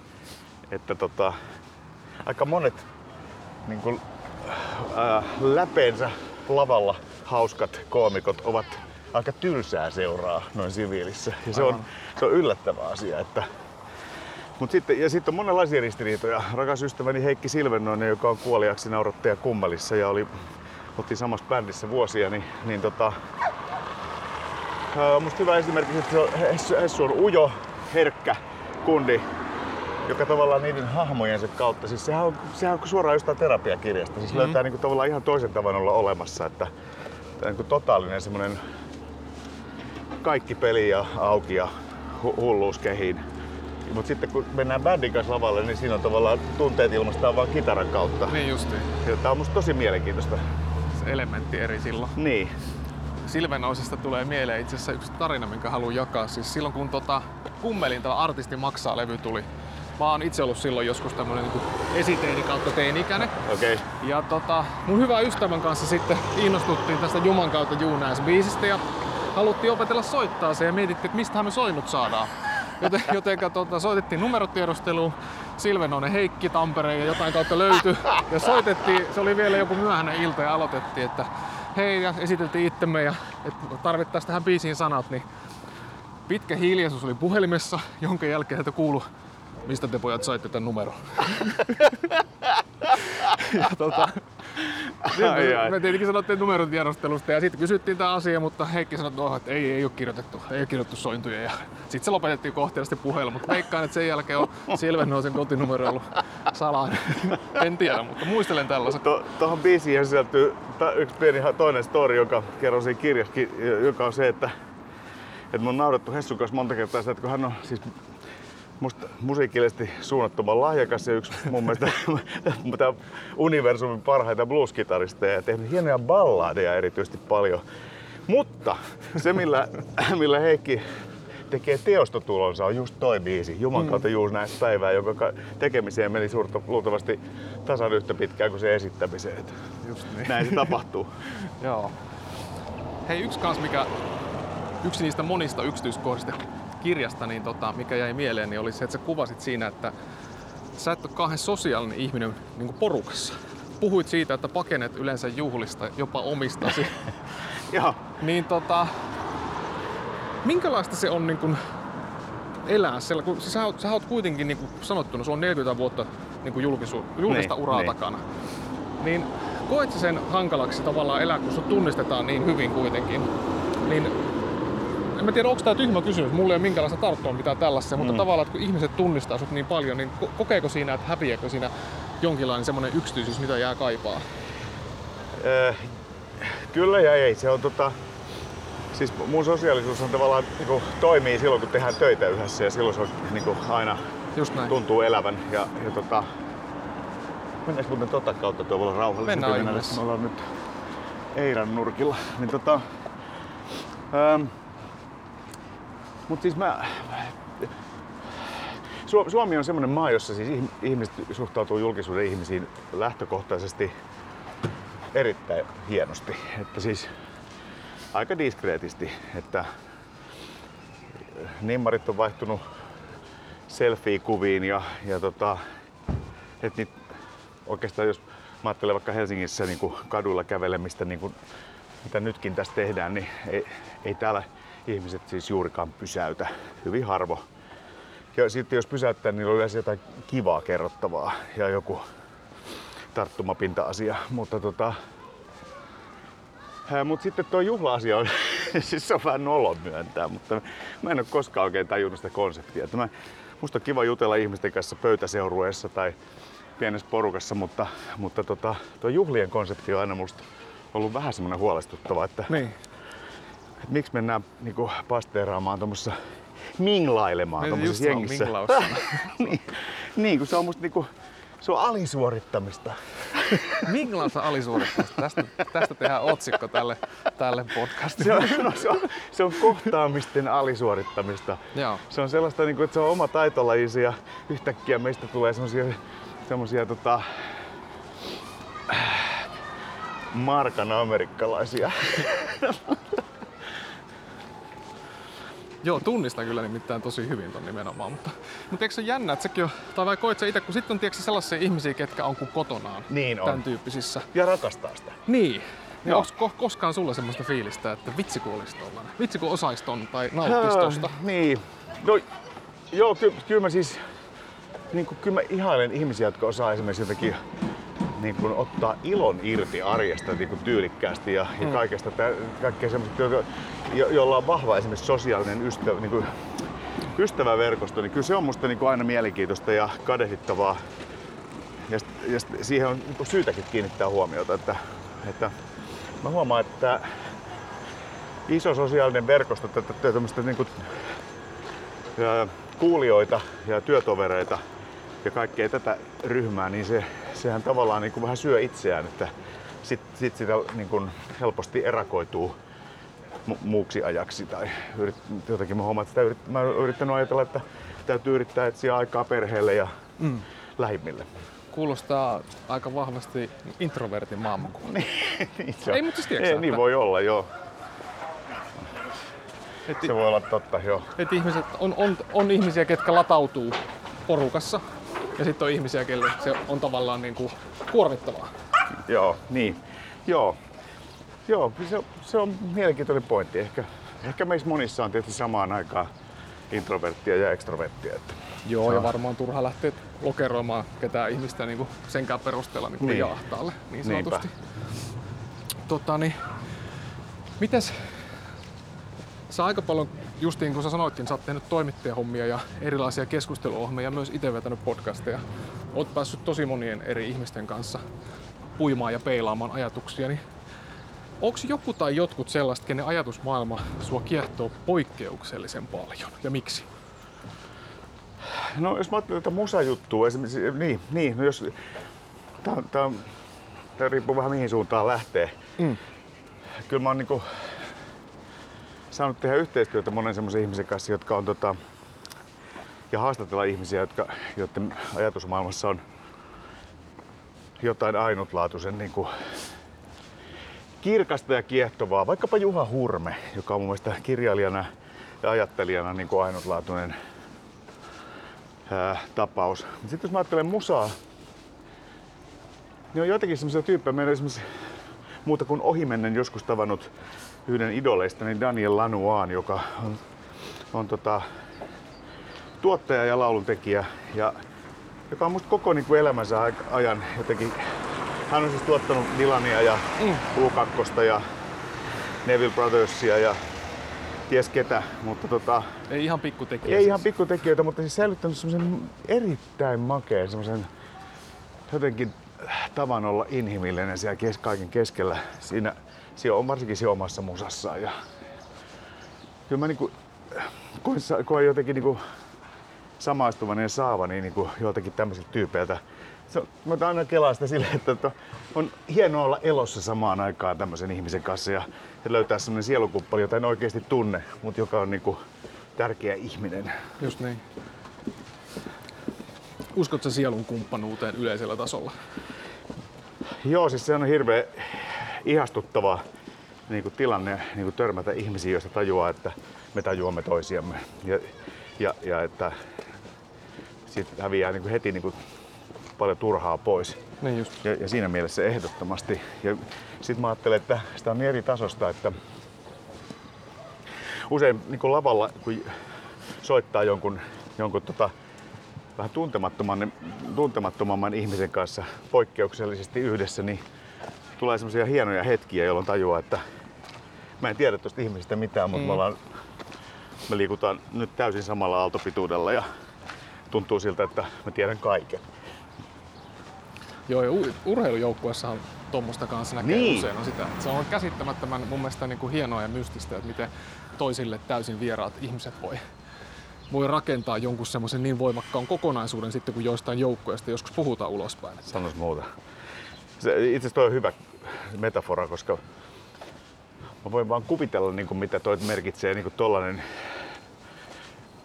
että tota, aika monet niin kuin, ää, läpeensä lavalla hauskat koomikot ovat aika tylsää seuraa noin siviilissä. Ja se on, Aivan. se on yllättävä asia. Että, Mut sitten, ja sitten on monenlaisia ristiriitoja. Rakas ystäväni Heikki Silvennoinen, joka on kuoliaksi naurattaja kummalissa ja oli, oltiin samassa bändissä vuosia, niin, niin tota, Ää, Musta hyvä esimerkki, että on, Hessu, Hessu on ujo, herkkä kundi, joka tavallaan niiden hahmojensa kautta, siis sehän on, sehän on suoraan jostain terapiakirjasta, siis mm. löytää niinku tavallaan ihan toisen tavan olla olemassa, että niinku totaalinen semmonen kaikki peli ja auki ja hu- hulluus kehiin. Mutta sitten kun mennään bändin kanssa lavalle, niin siinä on tavallaan tunteet ilmastaan vaan kitaran kautta. Niin justiin. Ja tää on musta tosi mielenkiintoista. Se elementti eri silloin. Niin. Silvenoisesta tulee mieleen itse asiassa yksi tarina, minkä haluan jakaa. Siis silloin kun tota, Kummelin tämä artisti maksaa levy tuli. Mä oon itse ollut silloin joskus tämmönen niin esiteini kautta teini-ikäinen. Okei. Okay. Ja tota, mun hyvä ystävän kanssa sitten innostuttiin tästä Juman kautta Juunäis biisistä ja haluttiin opetella soittaa se ja mietittiin, että mistähän me soinnut saadaan. Joten, jotenka tota, soitettiin numerotiedusteluun, Silvenoinen Heikki Tampereen ja jotain kautta löytyi. Ja soitettiin, se oli vielä joku myöhäinen ilta ja aloitettiin, että hei ja esiteltiin itsemme ja että tarvittaisiin tähän biisiin sanat, niin pitkä hiljaisuus oli puhelimessa, jonka jälkeen sieltä kuului, mistä te pojat saitte tämän numeron. ja tota, Ai, ai. me tietenkin sanottiin numeron tiedostelusta ja sitten kysyttiin tämä asia, mutta Heikki sanoi, että, no, että ei, ei ole kirjoitettu, ei ole kirjoitettu sointuja. Ja sitten se lopetettiin kohteellisesti puhelu, mutta veikkaan, että sen jälkeen on Silvennoisen kotinumero ollut salainen. en tiedä, mutta muistelen tällaisen. To, tuohon biisiin sisältyy yksi pieni toinen story, joka kerron siinä kirjassakin, joka on se, että, että mä oon naurettu Hessun kanssa monta kertaa sitä, että kun hän on siis musta musiikillisesti suunnattoman lahjakas ja yksi mun mielestä tää universumin parhaita blueskitaristeja ja tehnyt hienoja balladeja erityisesti paljon. Mutta se, millä, millä Heikki tekee teostotulonsa, on just toi biisi, Juman kautta juuri näistä päivää, jonka ka- tekemiseen meni suurta, luultavasti tasan yhtä pitkään kuin se esittämiseen. Just niin. Näin se tapahtuu. Joo. Hei, yksi kans, mikä, yksi niistä monista yksityiskohdista kirjasta, niin tota, mikä jäi mieleen, niin oli se, että sä kuvasit siinä, että sä et ole kauhean sosiaalinen ihminen niin porukassa. Puhuit siitä, että pakenet yleensä juhlista, jopa omistasi. Joo. niin tota, minkälaista se on niin kuin elää siellä, kun sä, oot, sä oot kuitenkin niin sanottuna, sulla on 40 vuotta niin kuin julkisu, julkista Niin, uraa niin. takana. Niin koet sen hankalaksi tavallaan elää, kun sut tunnistetaan niin hyvin kuitenkin? Niin mä tiedä, onko tämä tyhmä kysymys, mulla ei ole minkäänlaista tarttua mitään tällaista, mutta Mm. tavallaan, että kun ihmiset tunnistaa sut niin paljon, niin ko- kokeeko siinä, että häviääkö siinä jonkinlainen semmoinen yksityisyys, mitä jää kaipaa? Äh, kyllä ja ei. Se on tota, siis mun sosiaalisuus on tavallaan niin toimii silloin, kun tehdään töitä yhdessä ja silloin se on niin kuin, aina Just näin. tuntuu elävän. Ja, ja tota, mennäänkö muuten tota kautta tuolla rauhallisempi Mennään mennä, ihmeessä. Me ollaan nyt Eiran nurkilla. Niin tota, ähm, mut siis mä, Su- Suomi on semmoinen maa, jossa siis ihm- ihmiset suhtautuu julkisuuden ihmisiin lähtökohtaisesti erittäin hienosti. Että siis aika diskreetisti, että nimmarit on vaihtunut selfie-kuviin ja, ja tota, et niit, oikeastaan jos mä ajattelen vaikka Helsingissä niin kuin kaduilla kävelemistä, niin kuin, mitä nytkin tässä tehdään, niin ei, ei täällä ihmiset siis juurikaan pysäytä. Hyvin harvo. Ja sitten jos pysäyttää, niin on yleensä jotain kivaa kerrottavaa ja joku tarttumapinta-asia. Mutta tota, mutta sitten tuo juhla-asia on, siis se on vähän nolo myöntää, mutta mä en ole koskaan oikein tajunnut sitä konseptia. Että mä, musta on kiva jutella ihmisten kanssa pöytäseurueessa tai pienessä porukassa, mutta, mutta tota, tuo juhlien konsepti on aina musta ollut vähän semmoinen huolestuttava, että, Niin. Että miksi mennään niinku pasteeraamaan tuommoissa minglailemaan Mietin just tuommoisessa jengissä. niin, niin, kun se on musta niinku, Se on alisuorittamista. Minkälaista alisuorittamista? Tästä, tästä tehdään otsikko tälle, tälle Se podcastille. on, no, se on, se on kohtaamisten alisuorittamista. Joo. Se on sellaista, niin kuin, että se on oma taitolajisi ja yhtäkkiä meistä tulee semmosia, semmosia tota, markan amerikkalaisia. Joo, tunnistan kyllä nimittäin tosi hyvin ton nimenomaan. Mutta, mutta eikö se ole jännä, että sekin on, tai vai koit sä itse, kun sitten on tiedätkö, sellaisia ihmisiä, ketkä on kuin kotonaan. Niin on. Tämän tyyppisissä. Ja rakastaa sitä. Niin. Niin onko ko- koskaan sulla semmoista fiilistä, että vitsi kun olisi tollanen? Vitsi kun osais ton tai nauttis tosta? Niin. No, joo, ky- kyllä mä siis, niin kuin, kyllä mä ihailen ihmisiä, jotka osaa esimerkiksi jotenkin niin kuin, ottaa ilon irti arjesta niin kuin, tyylikkäästi ja, ja kaikesta kaikkea semmoista, jo, jo, jolla on vahva esimerkiksi sosiaalinen ystävä, niin kuin, ystäväverkosto, niin kyllä se on musta niin kuin, aina mielenkiintoista ja kadehdittavaa. Ja, ja siihen on niin kuin, syytäkin kiinnittää huomiota, että, että mä huomaan, että iso sosiaalinen verkosto tätä tämmöistä niin kuin, ja kuulijoita ja työtovereita ja kaikkea tätä ryhmää, niin se, sehän tavallaan niin kuin vähän syö itseään, että sit, sit sitä niin kuin helposti erakoituu mu- muuksi ajaksi tai yrit, jotenkin mä huomaan, että sitä yrit, mä oon yrittänyt ajatella, että täytyy yrittää etsiä aikaa perheelle ja mm. lähimmille. Kuulostaa aika vahvasti introvertin maailmankuva. niin, se Ei, mutta siis tiedätkö ei, niin voi olla, joo. Et, Se voi olla totta, joo. et ihmiset, on, on, on ihmisiä, ketkä latautuu porukassa. Ja sitten on ihmisiä, kelle se on tavallaan niin kuin kuormittavaa. Joo, niin. Joo. Joo, se, se on mielenkiintoinen pointti. Ehkä, ehkä meissä monissa on tietysti samaan aikaan introverttia ja ekstroverttia. Että Joo, ja varmaan turha lähteä lokeroimaan ketään ihmistä niin kuin senkään perusteella niin kuin Niin. niin. ahtaalle, niin Niinpä. sanotusti. Tota, niin, mites, sä aika paljon, justiin kun sä sanoitkin, sä oot tehnyt toimittajahommia ja erilaisia keskusteluohjelmia ja myös itse vetänyt podcasteja. Oot päässyt tosi monien eri ihmisten kanssa puimaan ja peilaamaan ajatuksia, niin onko joku tai jotkut sellaista, kenen ajatusmaailma sua kiehtoo poikkeuksellisen paljon ja miksi? No jos mä ajattelen tätä musajuttua, esimerkiksi, niin, niin no jos, tää, tää, tää riippuu vähän mihin suuntaan lähtee. Mm. Kyllä mä oon niinku saanut tehdä yhteistyötä monen semmoisen ihmisen kanssa, jotka on tota, ja haastatella ihmisiä, jotka, joiden ajatusmaailmassa on jotain ainutlaatuisen niin kuin, kirkasta ja kiehtovaa. Vaikkapa Juha Hurme, joka on mun mielestä kirjailijana ja ajattelijana niin kuin ainutlaatuinen ää, tapaus. Sitten jos mä ajattelen musaa, niin on joitakin semmoisia tyyppejä. Meillä on esimerkiksi muuta kuin ohimennen joskus tavannut yhden idoleista, niin Daniel Lanuaan, joka on, on tota, tuottaja ja lauluntekijä, ja joka on musta koko niin kuin elämänsä ajan jotenkin... Hän on siis tuottanut Dylania ja Mm. U2 ja Neville Brothersia ja ties ketä, mutta tota, Ei ihan pikkutekijä. ei siis. ihan pikkutekijöitä, mutta siis säilyttänyt semmoisen erittäin makeen, semmoisen jotenkin tavan olla inhimillinen siellä kes- kaiken keskellä. Siinä, on varsinkin siinä omassa musassaan. Ja kyllä mä niinku, koen, sa- koen jotenkin niinku samaistuvan ja saavani niinku joiltakin tämmöisiltä tyypeiltä. Se, mä aina kelaan sitä silleen, että, että on hienoa olla elossa samaan aikaan tämmöisen ihmisen kanssa ja, ja löytää semmoinen sielukumppani, jota en oikeasti tunne, mutta joka on niinku tärkeä ihminen. Just niin. Uskotko sielun kumppanuuteen yleisellä tasolla? Joo, siis se on hirveän ihastuttava niin kuin tilanne niin kuin törmätä ihmisiin, joista tajuaa, että me tajuamme toisiamme. Ja, ja, ja että siitä häviää niin kuin heti niin kuin paljon turhaa pois. Niin just. Ja, ja siinä mielessä ehdottomasti. Ja sitten mä ajattelen, että sitä on niin eri tasosta, että usein niin kuin lavalla, kun soittaa jonkun, jonkun tota, vähän tuntemattoman, tuntemattomamman ihmisen kanssa poikkeuksellisesti yhdessä, niin tulee semmoisia hienoja hetkiä, jolloin tajuaa, että mä en tiedä tuosta ihmisestä mitään, mutta Mm. me, ollaan, me liikutaan nyt täysin samalla aaltopituudella ja tuntuu siltä, että mä tiedän kaiken. Joo, ja u- urheilujoukkueessahan tuommoista kanssa näkee Niin. usein on sitä. että Se on käsittämättömän mun mielestä niin kuin hienoa ja mystistä, että miten toisille täysin vieraat ihmiset voi voi rakentaa jonkun semmoisen niin voimakkaan kokonaisuuden sitten, kun joistain joukkueista joskus puhutaan ulospäin. Sanois muuta. Se, itse asiassa toi on hyvä metafora, koska mä voin vaan kuvitella, niin kuin mitä toi merkitsee niin kuin tollanen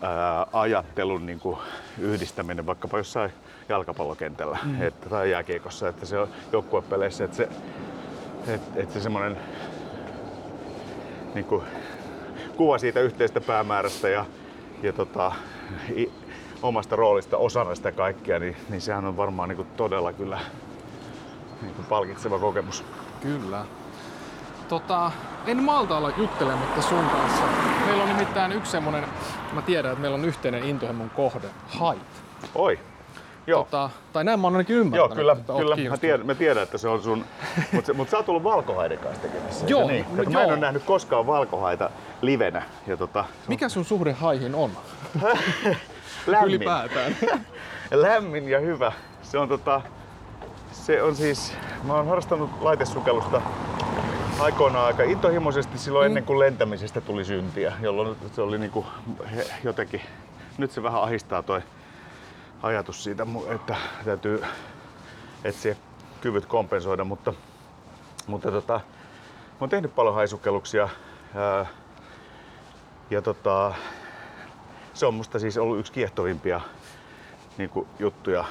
ää, ajattelun niin kuin yhdistäminen vaikkapa jossain jalkapallokentällä mm. että, tai jääkiekossa, että se on joukkuepeleissä, että se, että, että se semmoinen niin kuin, kuva siitä yhteistä päämäärästä ja, ja tota, i, omasta roolista osana sitä kaikkea, niin, niin sehän on varmaan niin kuin todella kyllä niin kuin palkitseva kokemus. Kyllä. Tota, en malta olla juttelematta sun kanssa. Meillä on nimittäin yksi semmonen, mä tiedän, että meillä on yhteinen intohimon kohde, hait. Oi, Joo. Tota, tai näin mä oon ainakin Joo, ymmärtänyt. kyllä, että kyllä. Mä tiedän, mä tiedän, että se on sun... Mutta mut sä oot ollut valkohaiden kanssa tekemisissä. eikö Joo, niin? Kato, Mä en joo. ole nähnyt koskaan valkohaita livenä. Ja tota, Mikä sun suhde haihin on? lämmin. Ylipäätään. lämmin ja hyvä. Se on tota... Se on siis... Mä oon harrastanut laitesukellusta aikoinaan aika intohimoisesti silloin ennen kuin lentämisestä tuli syntiä, jolloin se oli niinku jotenkin... Nyt se vähän ahistaa toi ajatus siitä, että täytyy etsiä kyvyt kompensoida, mutta, mutta tota, mä oon tehnyt paljon haisukelluksia ää, ja tota, se on musta siis ollut yksi kiehtovimpia niin kuin, juttuja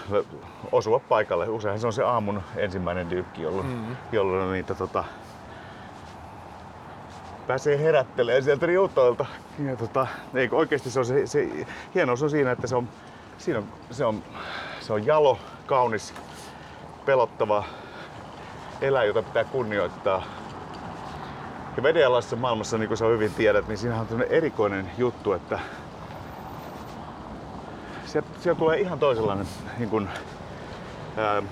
osua paikalle. Useinhan se on se aamun ensimmäinen dyykki, jolloin, mm. jolloin niitä tota, pääsee herättelemään sieltä riutoilta. Ja tota, ei, kun oikeasti se on se, se, hienous on siinä, että se on, siinä on, se on, se on jalo, kaunis, pelottava eläin, jota pitää kunnioittaa. Ja vedenalaisessa maailmassa, niin kuin sä hyvin tiedät, niin siinä on erikoinen juttu, että sieltä, sieltä tulee ihan toisenlainen niin kuin, ää,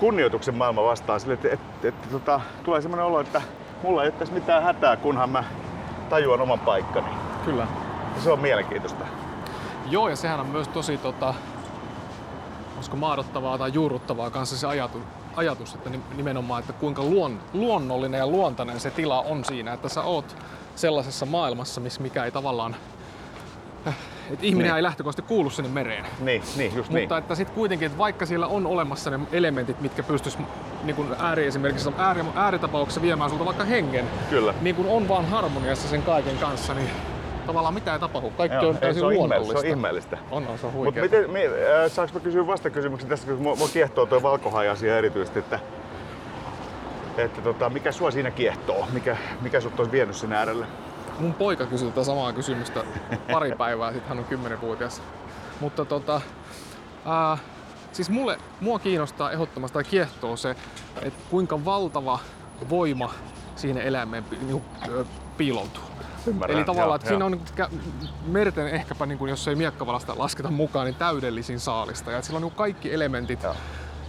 kunnioituksen maailma vastaan. Sille, että, että, että, tota, tulee semmoinen olo, että mulla ei ole tässä mitään hätää, kunhan mä tajuan oman paikkani. Kyllä. Ja se on mielenkiintoista. Joo, ja sehän on myös tosi tota, olisiko maadottavaa tai juurruttavaa kanssa se ajatus, ajatus että ni- nimenomaan, että kuinka luon, luonnollinen ja luontainen se tila on siinä, että sä oot sellaisessa maailmassa, missä mikä ei tavallaan, että ihminen Niin. ei lähtökohtaisesti kuulu sinne mereen. Niin, niin just niin. Mutta että sitten kuitenkin, että vaikka siellä on olemassa ne elementit, mitkä pystyis niin kuin ääri esimerkiksi ääri, ääritapauksessa viemään sulta vaikka hengen, Kyllä. niin kun on vaan harmoniassa sen kaiken kanssa, niin tavallaan mitään ei tapahdu. Kaikki Joo, on täysin se, on ihmeellistä, luonnollista. se on ihmeellistä. On, on, se on huikea. miten, mi, äh, saanko mä kysyä vastakysymyksen tästä, kun mua, mua kiehtoo tuo valkohai-asia erityisesti, että, että tota, mikä sua siinä kiehtoo? Mikä, mikä sut olisi vienyt sinne äärelle? Mun poika kysyi tätä samaa kysymystä pari päivää sitten, hän on 10-vuotias. Mutta tota, ää, siis mulle, mua kiinnostaa ehdottomasti tai kiehtoo se, että kuinka valtava voima siihen eläimeen pi- niinku, piiloutuu. Ymmärrän, Eli tavallaan, joo, että siinä on niinku merten ehkäpä, niinku, jos ei miekkavalasta lasketa mukaan, niin täydellisin saalista. Ja sillä on niinku kaikki elementit Joo.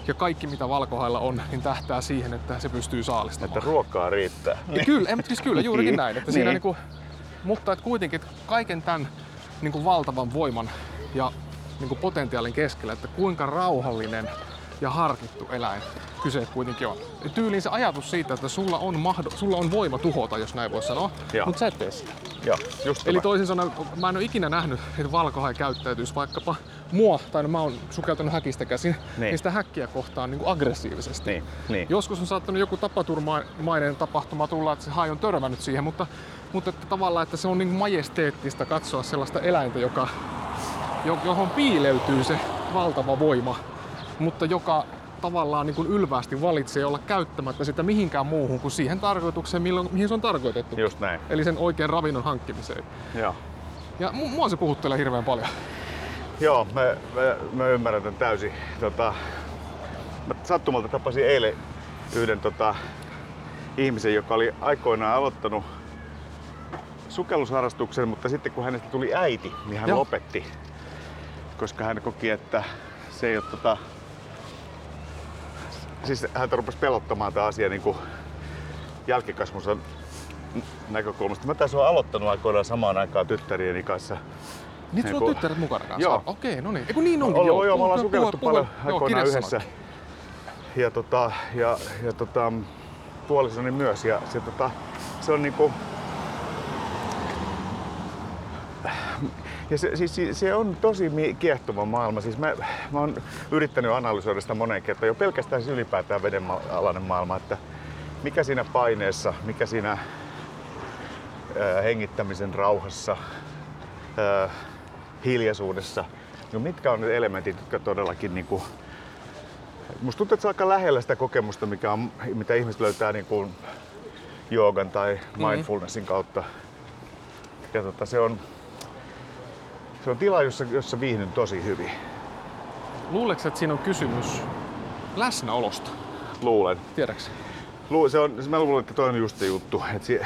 Ja kaikki mitä valkohailla on, niin tähtää siihen, että se pystyy saalistamaan. Että ruokaa riittää. Ja kyllä, en, siis kyllä juurikin Niin, näin. Että siinä niin. niinku, mutta että kuitenkin että kaiken tämän niinku valtavan voiman ja niinku potentiaalin keskellä, että kuinka rauhallinen ja harkittu eläin kyse kuitenkin on. Ja Tyyliin se ajatus siitä, että sulla on, mahdo, sulla on voima tuhota, jos näin voi sanoa, Joo. mutta sä et tee sitä. Joo, just Eli tämä. toisin sanoen, mä en ole ikinä nähnyt, että valkohai käyttäytyisi vaikkapa mua, tai no mä oon sukeltanut häkistä käsin, niin, Niin. sitä häkkiä kohtaan niin kuin aggressiivisesti. Niin, niin. Joskus on saattanut joku tapaturmainen tapahtuma tulla, että se hai on törmännyt siihen, mutta, mutta että tavallaan, että se on niin majesteettista katsoa sellaista eläintä, joka, jo- johon piileytyy se valtava voima, mutta joka tavallaan niin kuin ylvästi valitsee olla käyttämättä sitä mihinkään muuhun kuin siihen tarkoitukseen, milloin, mihin se on tarkoitettu. Just näin. Eli sen oikean ravinnon hankkimiseen. Joo. Ja mu- mua se puhuttelee hirveän paljon. Joo, mä, mä, mä ymmärrän tämän täysin. Tota, mä sattumalta tapasin eilen yhden tota, ihmisen, joka oli aikoinaan aloittanut sukellusharrastuksen, mutta sitten kun hänestä tuli äiti, niin hän Joo. lopetti. Koska hän koki, että se ei ole tota... Siis häntä rupesi pelottamaan tämä asia niin kuin jälkikasvunsa näkökulmasta. Mä tässä olen aloittanut aikoinaan samaan aikaan tyttärieni kanssa Niin sulla on tyttäret mukana kanssa? Joo. Okei, no niin. Eiku niin onkin, Joo, joo. me ollaan sukellettu paljon aikoinaan yhdessä. Ja, tota, ja, ja tota, puolisoni myös. Ja se, tota, se on niinku... ja se, siis, se- on tosi kiehtova maailma. Siis mä, mä oon yrittänyt analysoida sitä moneen kertaan, jo pelkästään siis ylipäätään vedenalainen maailma, että mikä siinä paineessa, mikä siinä ää, hengittämisen rauhassa, ää, hiljaisuudessa, no mitkä on ne elementit, jotka todellakin niin kuin, Musta tuntuu, että se on aika lähellä sitä kokemusta, mikä on, mitä ihmiset löytää niin kuin joogan tai mindfulnessin kautta. Ja tota, se, on, se on tila, jossa, jossa viihdyn tosi hyvin. Luuleeko, että siinä on kysymys läsnäolosta? Luulen. Tiedäks? Lu, se on, mä luulen, että toi on just se juttu. Että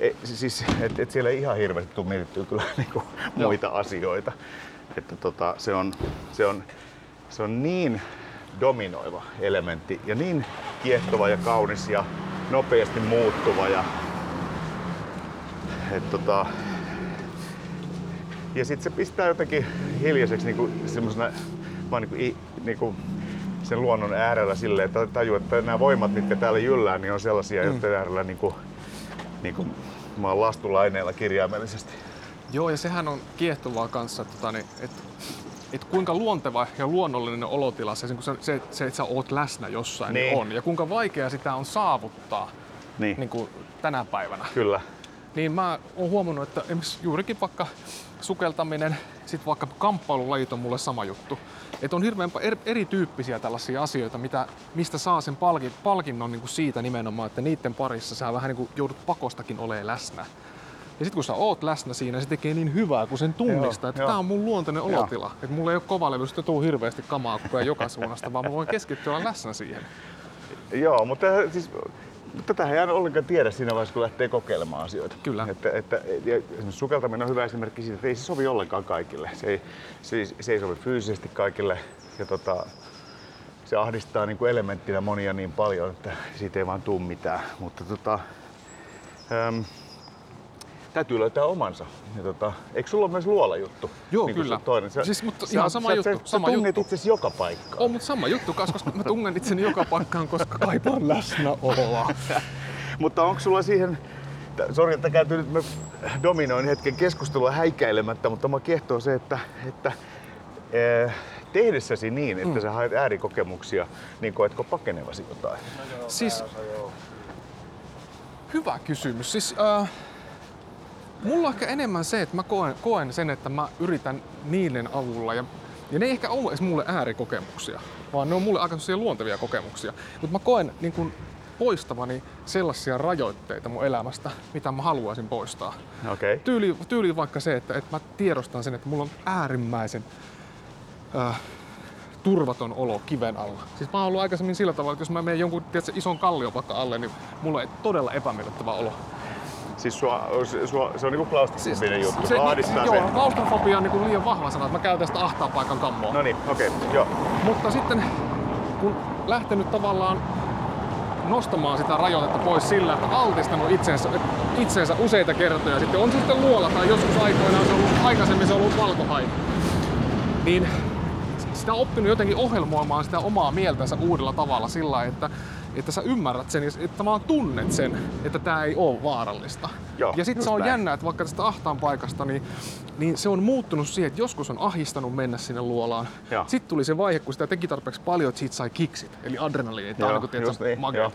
si, e, siis, et, et siellä ei ihan hirveästi tule mietittyä kyllä niinku muita asioita. Että tota, se, on, se, on, se on niin dominoiva elementti ja niin kiehtova ja kaunis ja nopeasti muuttuva. Ja, et tota, ja sitten se pistää jotenkin hiljaiseksi niinku semmosena vaan niinku, niinku sen luonnon äärellä silleen, että tajuu, että nämä voimat, mitkä täällä jyllää, niin on sellaisia, mm. joiden äärellä niinku, niinku, mä oon lastulaineella kirjaimellisesti. Joo, ja sehän on kiehtovaa kanssa, että, tota, niin, että, että kuinka luonteva ja luonnollinen olotila se, se, se, se että sä oot läsnä jossain niin. Niin. on. Ja kuinka vaikea sitä on saavuttaa Niin, niin kuin tänä päivänä. kyllä. Niin mä oon huomannut, että esimerkiksi juurikin vaikka sukeltaminen, sitten vaikka kamppailulajit on mulle sama juttu. Että on hirveän er, erityyppisiä tällaisia asioita, mitä, mistä saa sen palkin, palkinnon niin kuin siitä nimenomaan, että niiden parissa sä vähän niin kuin joudut pakostakin olemaan läsnä. Ja sitten kun sä oot läsnä siinä, se tekee niin hyvää, kun sen tunnistaa, Joo, että tämä on mun luontainen olotila. Että mulla ei ole kovalevystä tuu hirveästi kamaa koko ajan joka suunnasta, vaan mä voin keskittyä läsnä siihen. Joo, mutta siis, tätä ei aina ollenkaan tiedä siinä vaiheessa, kun lähtee kokeilemaan asioita. Kyllä. Että, että, ja esimerkiksi sukeltaminen on hyvä esimerkki siitä, että ei se sovi ollenkaan kaikille. Se ei, se, ei- se ei sovi fyysisesti kaikille. Ja tota, se ahdistaa niin kuin elementtinä monia niin paljon, että siitä ei vaan tuu mitään. Mutta tota, äm, täytyy löytää omansa. Ja tota, eikö sulla ole myös luola-juttu? Joo, Niin kyllä. Toinen. Sä, Siis, mutta sä- ihan sama sä, juttu, Sä, sama sä tunget itsesi joka paikkaan. On, mutta sama juttu kanssa, koska mä tungen itseni joka paikkaan, koska kaipaan läsnäoloa. Mutta onko sulla siihen, sori että käyty nyt, mä dominoin hetken keskustelua häikäilemättä, mutta mä kiehtoo se, että, että eh, tehdessäsi niin, että mm. sä haet äärikokemuksia, niin koetko pakenevasi jotain? Siis, hyvä kysymys. Siis, äh, mulla on ehkä enemmän se, että mä koen, koen sen, että mä yritän niiden avulla. Ja, ja ne ei ehkä ole edes mulle äärikokemuksia, vaan ne on mulle aika luontevia kokemuksia. Mutta mä koen niin kun, poistavani sellaisia rajoitteita mun elämästä, mitä mä haluaisin poistaa. Okay. Tyyli, tyyli vaikka se, että, että mä tiedostan sen, että mulla on äärimmäisen äh, turvaton olo kiven alla. Siis mä oon ollut aikaisemmin sillä tavalla, että jos mä menen jonkun tiedätkö, ison kallion vaikka alle, niin mulla on todella epämiellyttävä olo. Siis sua, sua, se on niinku klaustrofobinen juttu, se, ahdistaa joo, se. klaustrofobia on niin liian vahva sana, että mä käytän sitä ahtaan paikan kammoa. No niin, okei, okay, joo. Mutta sitten kun lähtenyt tavallaan nostamaan sitä rajoitetta pois sillä, että altistanut itsensä, itsensä useita kertoja, sitten on se sitten luola tai joskus aikoinaan se on ollut, aikaisemmin se on ollut valkohai, niin sitä on oppinut jotenkin ohjelmoimaan sitä omaa mieltänsä uudella tavalla sillä että, että sä ymmärrät sen ja että vaan tunnet sen, että tämä ei ole vaarallista. Joo, ja sitten se on näin. jännä, että vaikka tästä ahtaan paikasta, niin, niin se on muuttunut siihen, että joskus on ahistanut mennä sinne luolaan. Joo. Sitten tuli se vaihe, kun sitä teki tarpeeksi paljon, että siitä sai kiksit, eli adrenaliinit, Joo, tai niin, joo.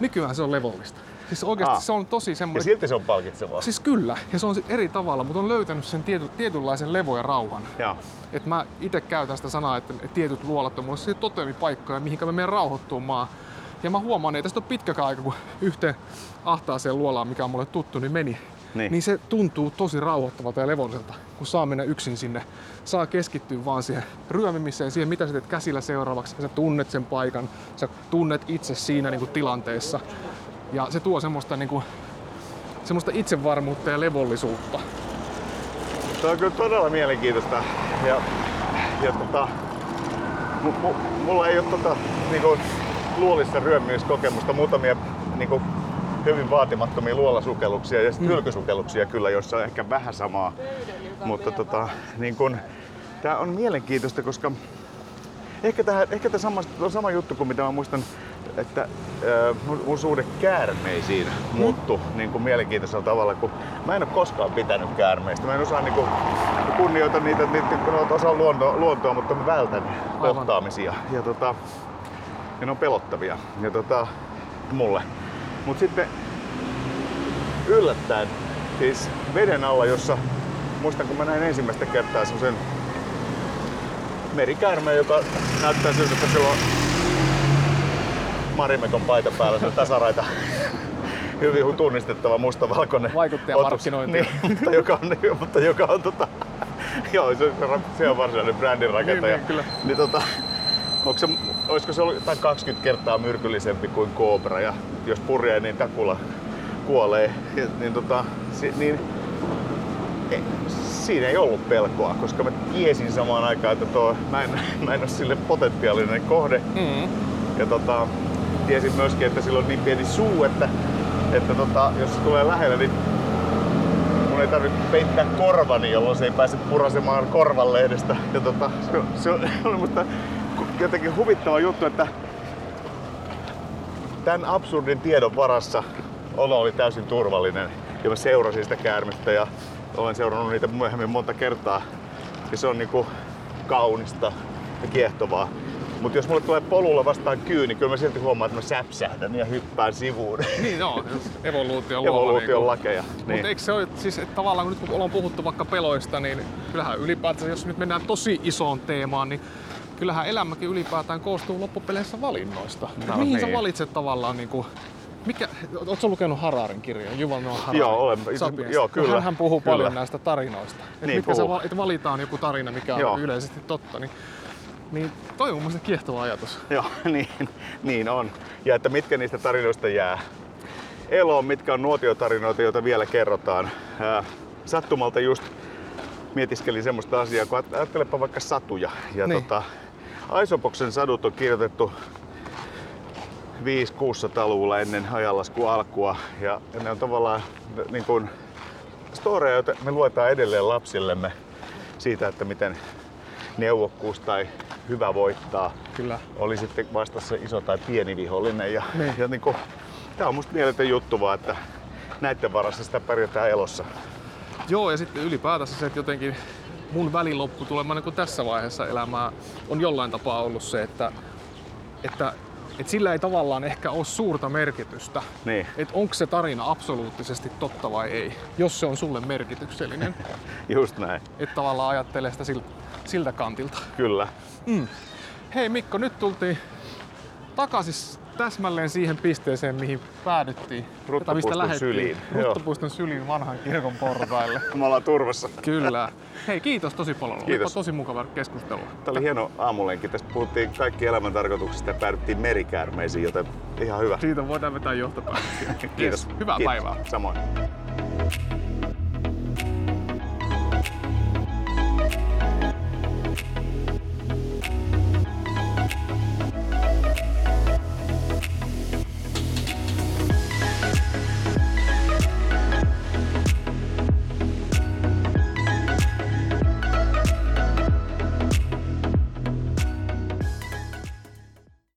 Nykyään se on levollista. Siis oikeasti Ah. se on tosi Ja semmoinen... silti se on palkitsevaa. Siis kyllä, ja se on eri tavalla, mutta on löytänyt sen tiety, tietynlaisen levo ja rauhan. Joo. Et mä itse käytän sitä sanaa, että että tietyt luolat on mulle se totemipaikkoja, mihinkä mä menen rauhoittumaan. Ja mä huomaan, että tästä on pitkäkään aika, kun yhteen ahtaaseen luolaan, mikä on mulle tuttu, niin meni. Niin. niin se tuntuu tosi rauhoittavalta ja levolliselta, kun saa mennä yksin sinne. Saa keskittyä vaan siihen ryömimiseen, siihen mitä sä teet käsillä seuraavaksi. Sä tunnet sen paikan, sä tunnet itse siinä niin kuin tilanteessa. Ja se tuo semmoista, niin kuin, semmoista itsevarmuutta ja levollisuutta. Se on kyllä todella mielenkiintoista. Ja, ja tota, mu, mu, mulla ei ole tota, niinku, luolissa ryömimiskokemusta. Muutamia niinku, hyvin vaatimattomia luolasukelluksia ja sitten hylkysukelluksia kyllä, joissa on ehkä vähän samaa. Mutta tota, niin kun, tää on mielenkiintoista, koska ehkä tämä ehkä tää sama, on sama juttu kuin mitä mä muistan että äh, mun, mun suhde käärmeisiin muuttui niin kuin mielenkiintoisella tavalla, kun mä en ole koskaan pitänyt käärmeistä. Mä en osaa niin kuin, kunnioita niitä, niitä kun ne on osa luontoa, luontoa, mutta mä vältän Aivan. kohtaamisia. Ja, tota, ja ne on pelottavia ja, tota, mulle. Mut sitten yllättäen, siis veden alla, jossa muistan kun mä näin ensimmäistä kertaa semmosen merikäärme, joka näyttää siltä, että sillä on Marimekon paita päällä, se on tasaraita. Hyvin tunnistettava mustavalkoinen Vaikuttajamarkkinointi. otus. Niin, mutta joka on, niin, mutta joka on tota, joo, se, se on varsinainen brändin rakentaja. Niin, niin, kyllä. Niin, tota, onko se, olisiko se ollut tai 20 kertaa myrkyllisempi kuin kobra ja jos purjee, niin takula kuolee. Ja, niin, tota, si, niin ei, siinä ei ollut pelkoa, koska mä tiesin samaan aikaan, että tuo, mä, en, mä en ole sille potentiaalinen kohde. Mm. Ja tota, tiesin myöskin, että sillä on niin pieni suu, että, että tota, jos se tulee lähelle, niin mun ei tarvitse peittää korvani, jolloin se ei pääse purasemaan korvanlehdestä. Ja tota, se, se oli musta jotenkin huvittava juttu, että tämän absurdin tiedon varassa olo oli täysin turvallinen. Ja mä seurasin sitä käärmettä ja olen seurannut niitä myöhemmin monta kertaa. Ja se on niinku kaunista ja kiehtovaa. Mutta jos mulle tulee polulla vastaan kyyni, niin kyllä mä silti huomaan, että mä säpsähdän ja hyppään sivuun. Niin joo, evoluution luoma. Evoluution niinku. lakeja. Mutta Niin. eikö se ole, siis että tavallaan kun nyt kun ollaan puhuttu vaikka peloista, niin kyllähän ylipäätään, jos nyt mennään tosi isoon teemaan, niin kyllähän elämäkin ylipäätään koostuu loppupeleissä valinnoista. No Mihin sä niin. valitset tavallaan niin kuin, mikä, ootko lukenut Hararin kirjan, Juval Noah Harari? Joo, olen. Sapiens? Joo, kyllä, Hän, hän puhuu kyllä. paljon näistä tarinoista. Et Niin mitkä sä, puhuu. val- että valitaan joku tarina, mikä on Joo. yleisesti totta. Niin, niin toi on mun mielestä kiehtova ajatus. Joo, niin, niin on. Ja että mitkä niistä tarinoista jää eloon, mitkä on nuotiotarinoita, joita vielä kerrotaan. Sattumalta just mietiskelin semmoista asiaa, kun aj- ajattelepa vaikka satuja. Ja Niin. tota, Aisopoksen sadut on kirjoitettu 500-600-luvulla ennen ajanlaskun alkua. Ja ne on tavallaan niin kuin storeja, joita me luetaan edelleen lapsillemme siitä, että miten neuvokkuus tai hyvä voittaa Kyllä. oli sitten vastassa iso tai pieni vihollinen. Ja, Niin. ja niin kuin, tämä on musta mieletön juttu vaan, että näiden varassa sitä pärjätään elossa. Joo, ja sitten ylipäätänsä se, että jotenkin mun välilopputulemma niin tässä vaiheessa elämää on jollain tapaa ollut se, että, että, että sillä ei tavallaan ehkä ole suurta merkitystä. Niin, Että onko se tarina absoluuttisesti totta vai ei, jos se on sulle merkityksellinen. just näin. Että tavallaan ajattelee sitä siltä, siltä kantilta. Kyllä. Hei Mikko, nyt tultiin takaisin täsmälleen siihen pisteeseen, mihin päädyttiin. Ruttopuiston syliin. Ruttopuiston syliin vanhan kirkon portaille. Me ollaan turvassa. Kyllä. Hei, kiitos tosi paljon. Olipa Kiitos. tosi mukava keskustelu. Tämä oli hieno aamulenki. Tästä puhuttiin kaikki elämän tarkoituksista ja päädyttiin merikäärmeisiin, joten ihan hyvä. Siitä voidaan vetää johtopäätöksiä. Kiitos. Yes. Hyvää Kiitos. päivää. Samoin.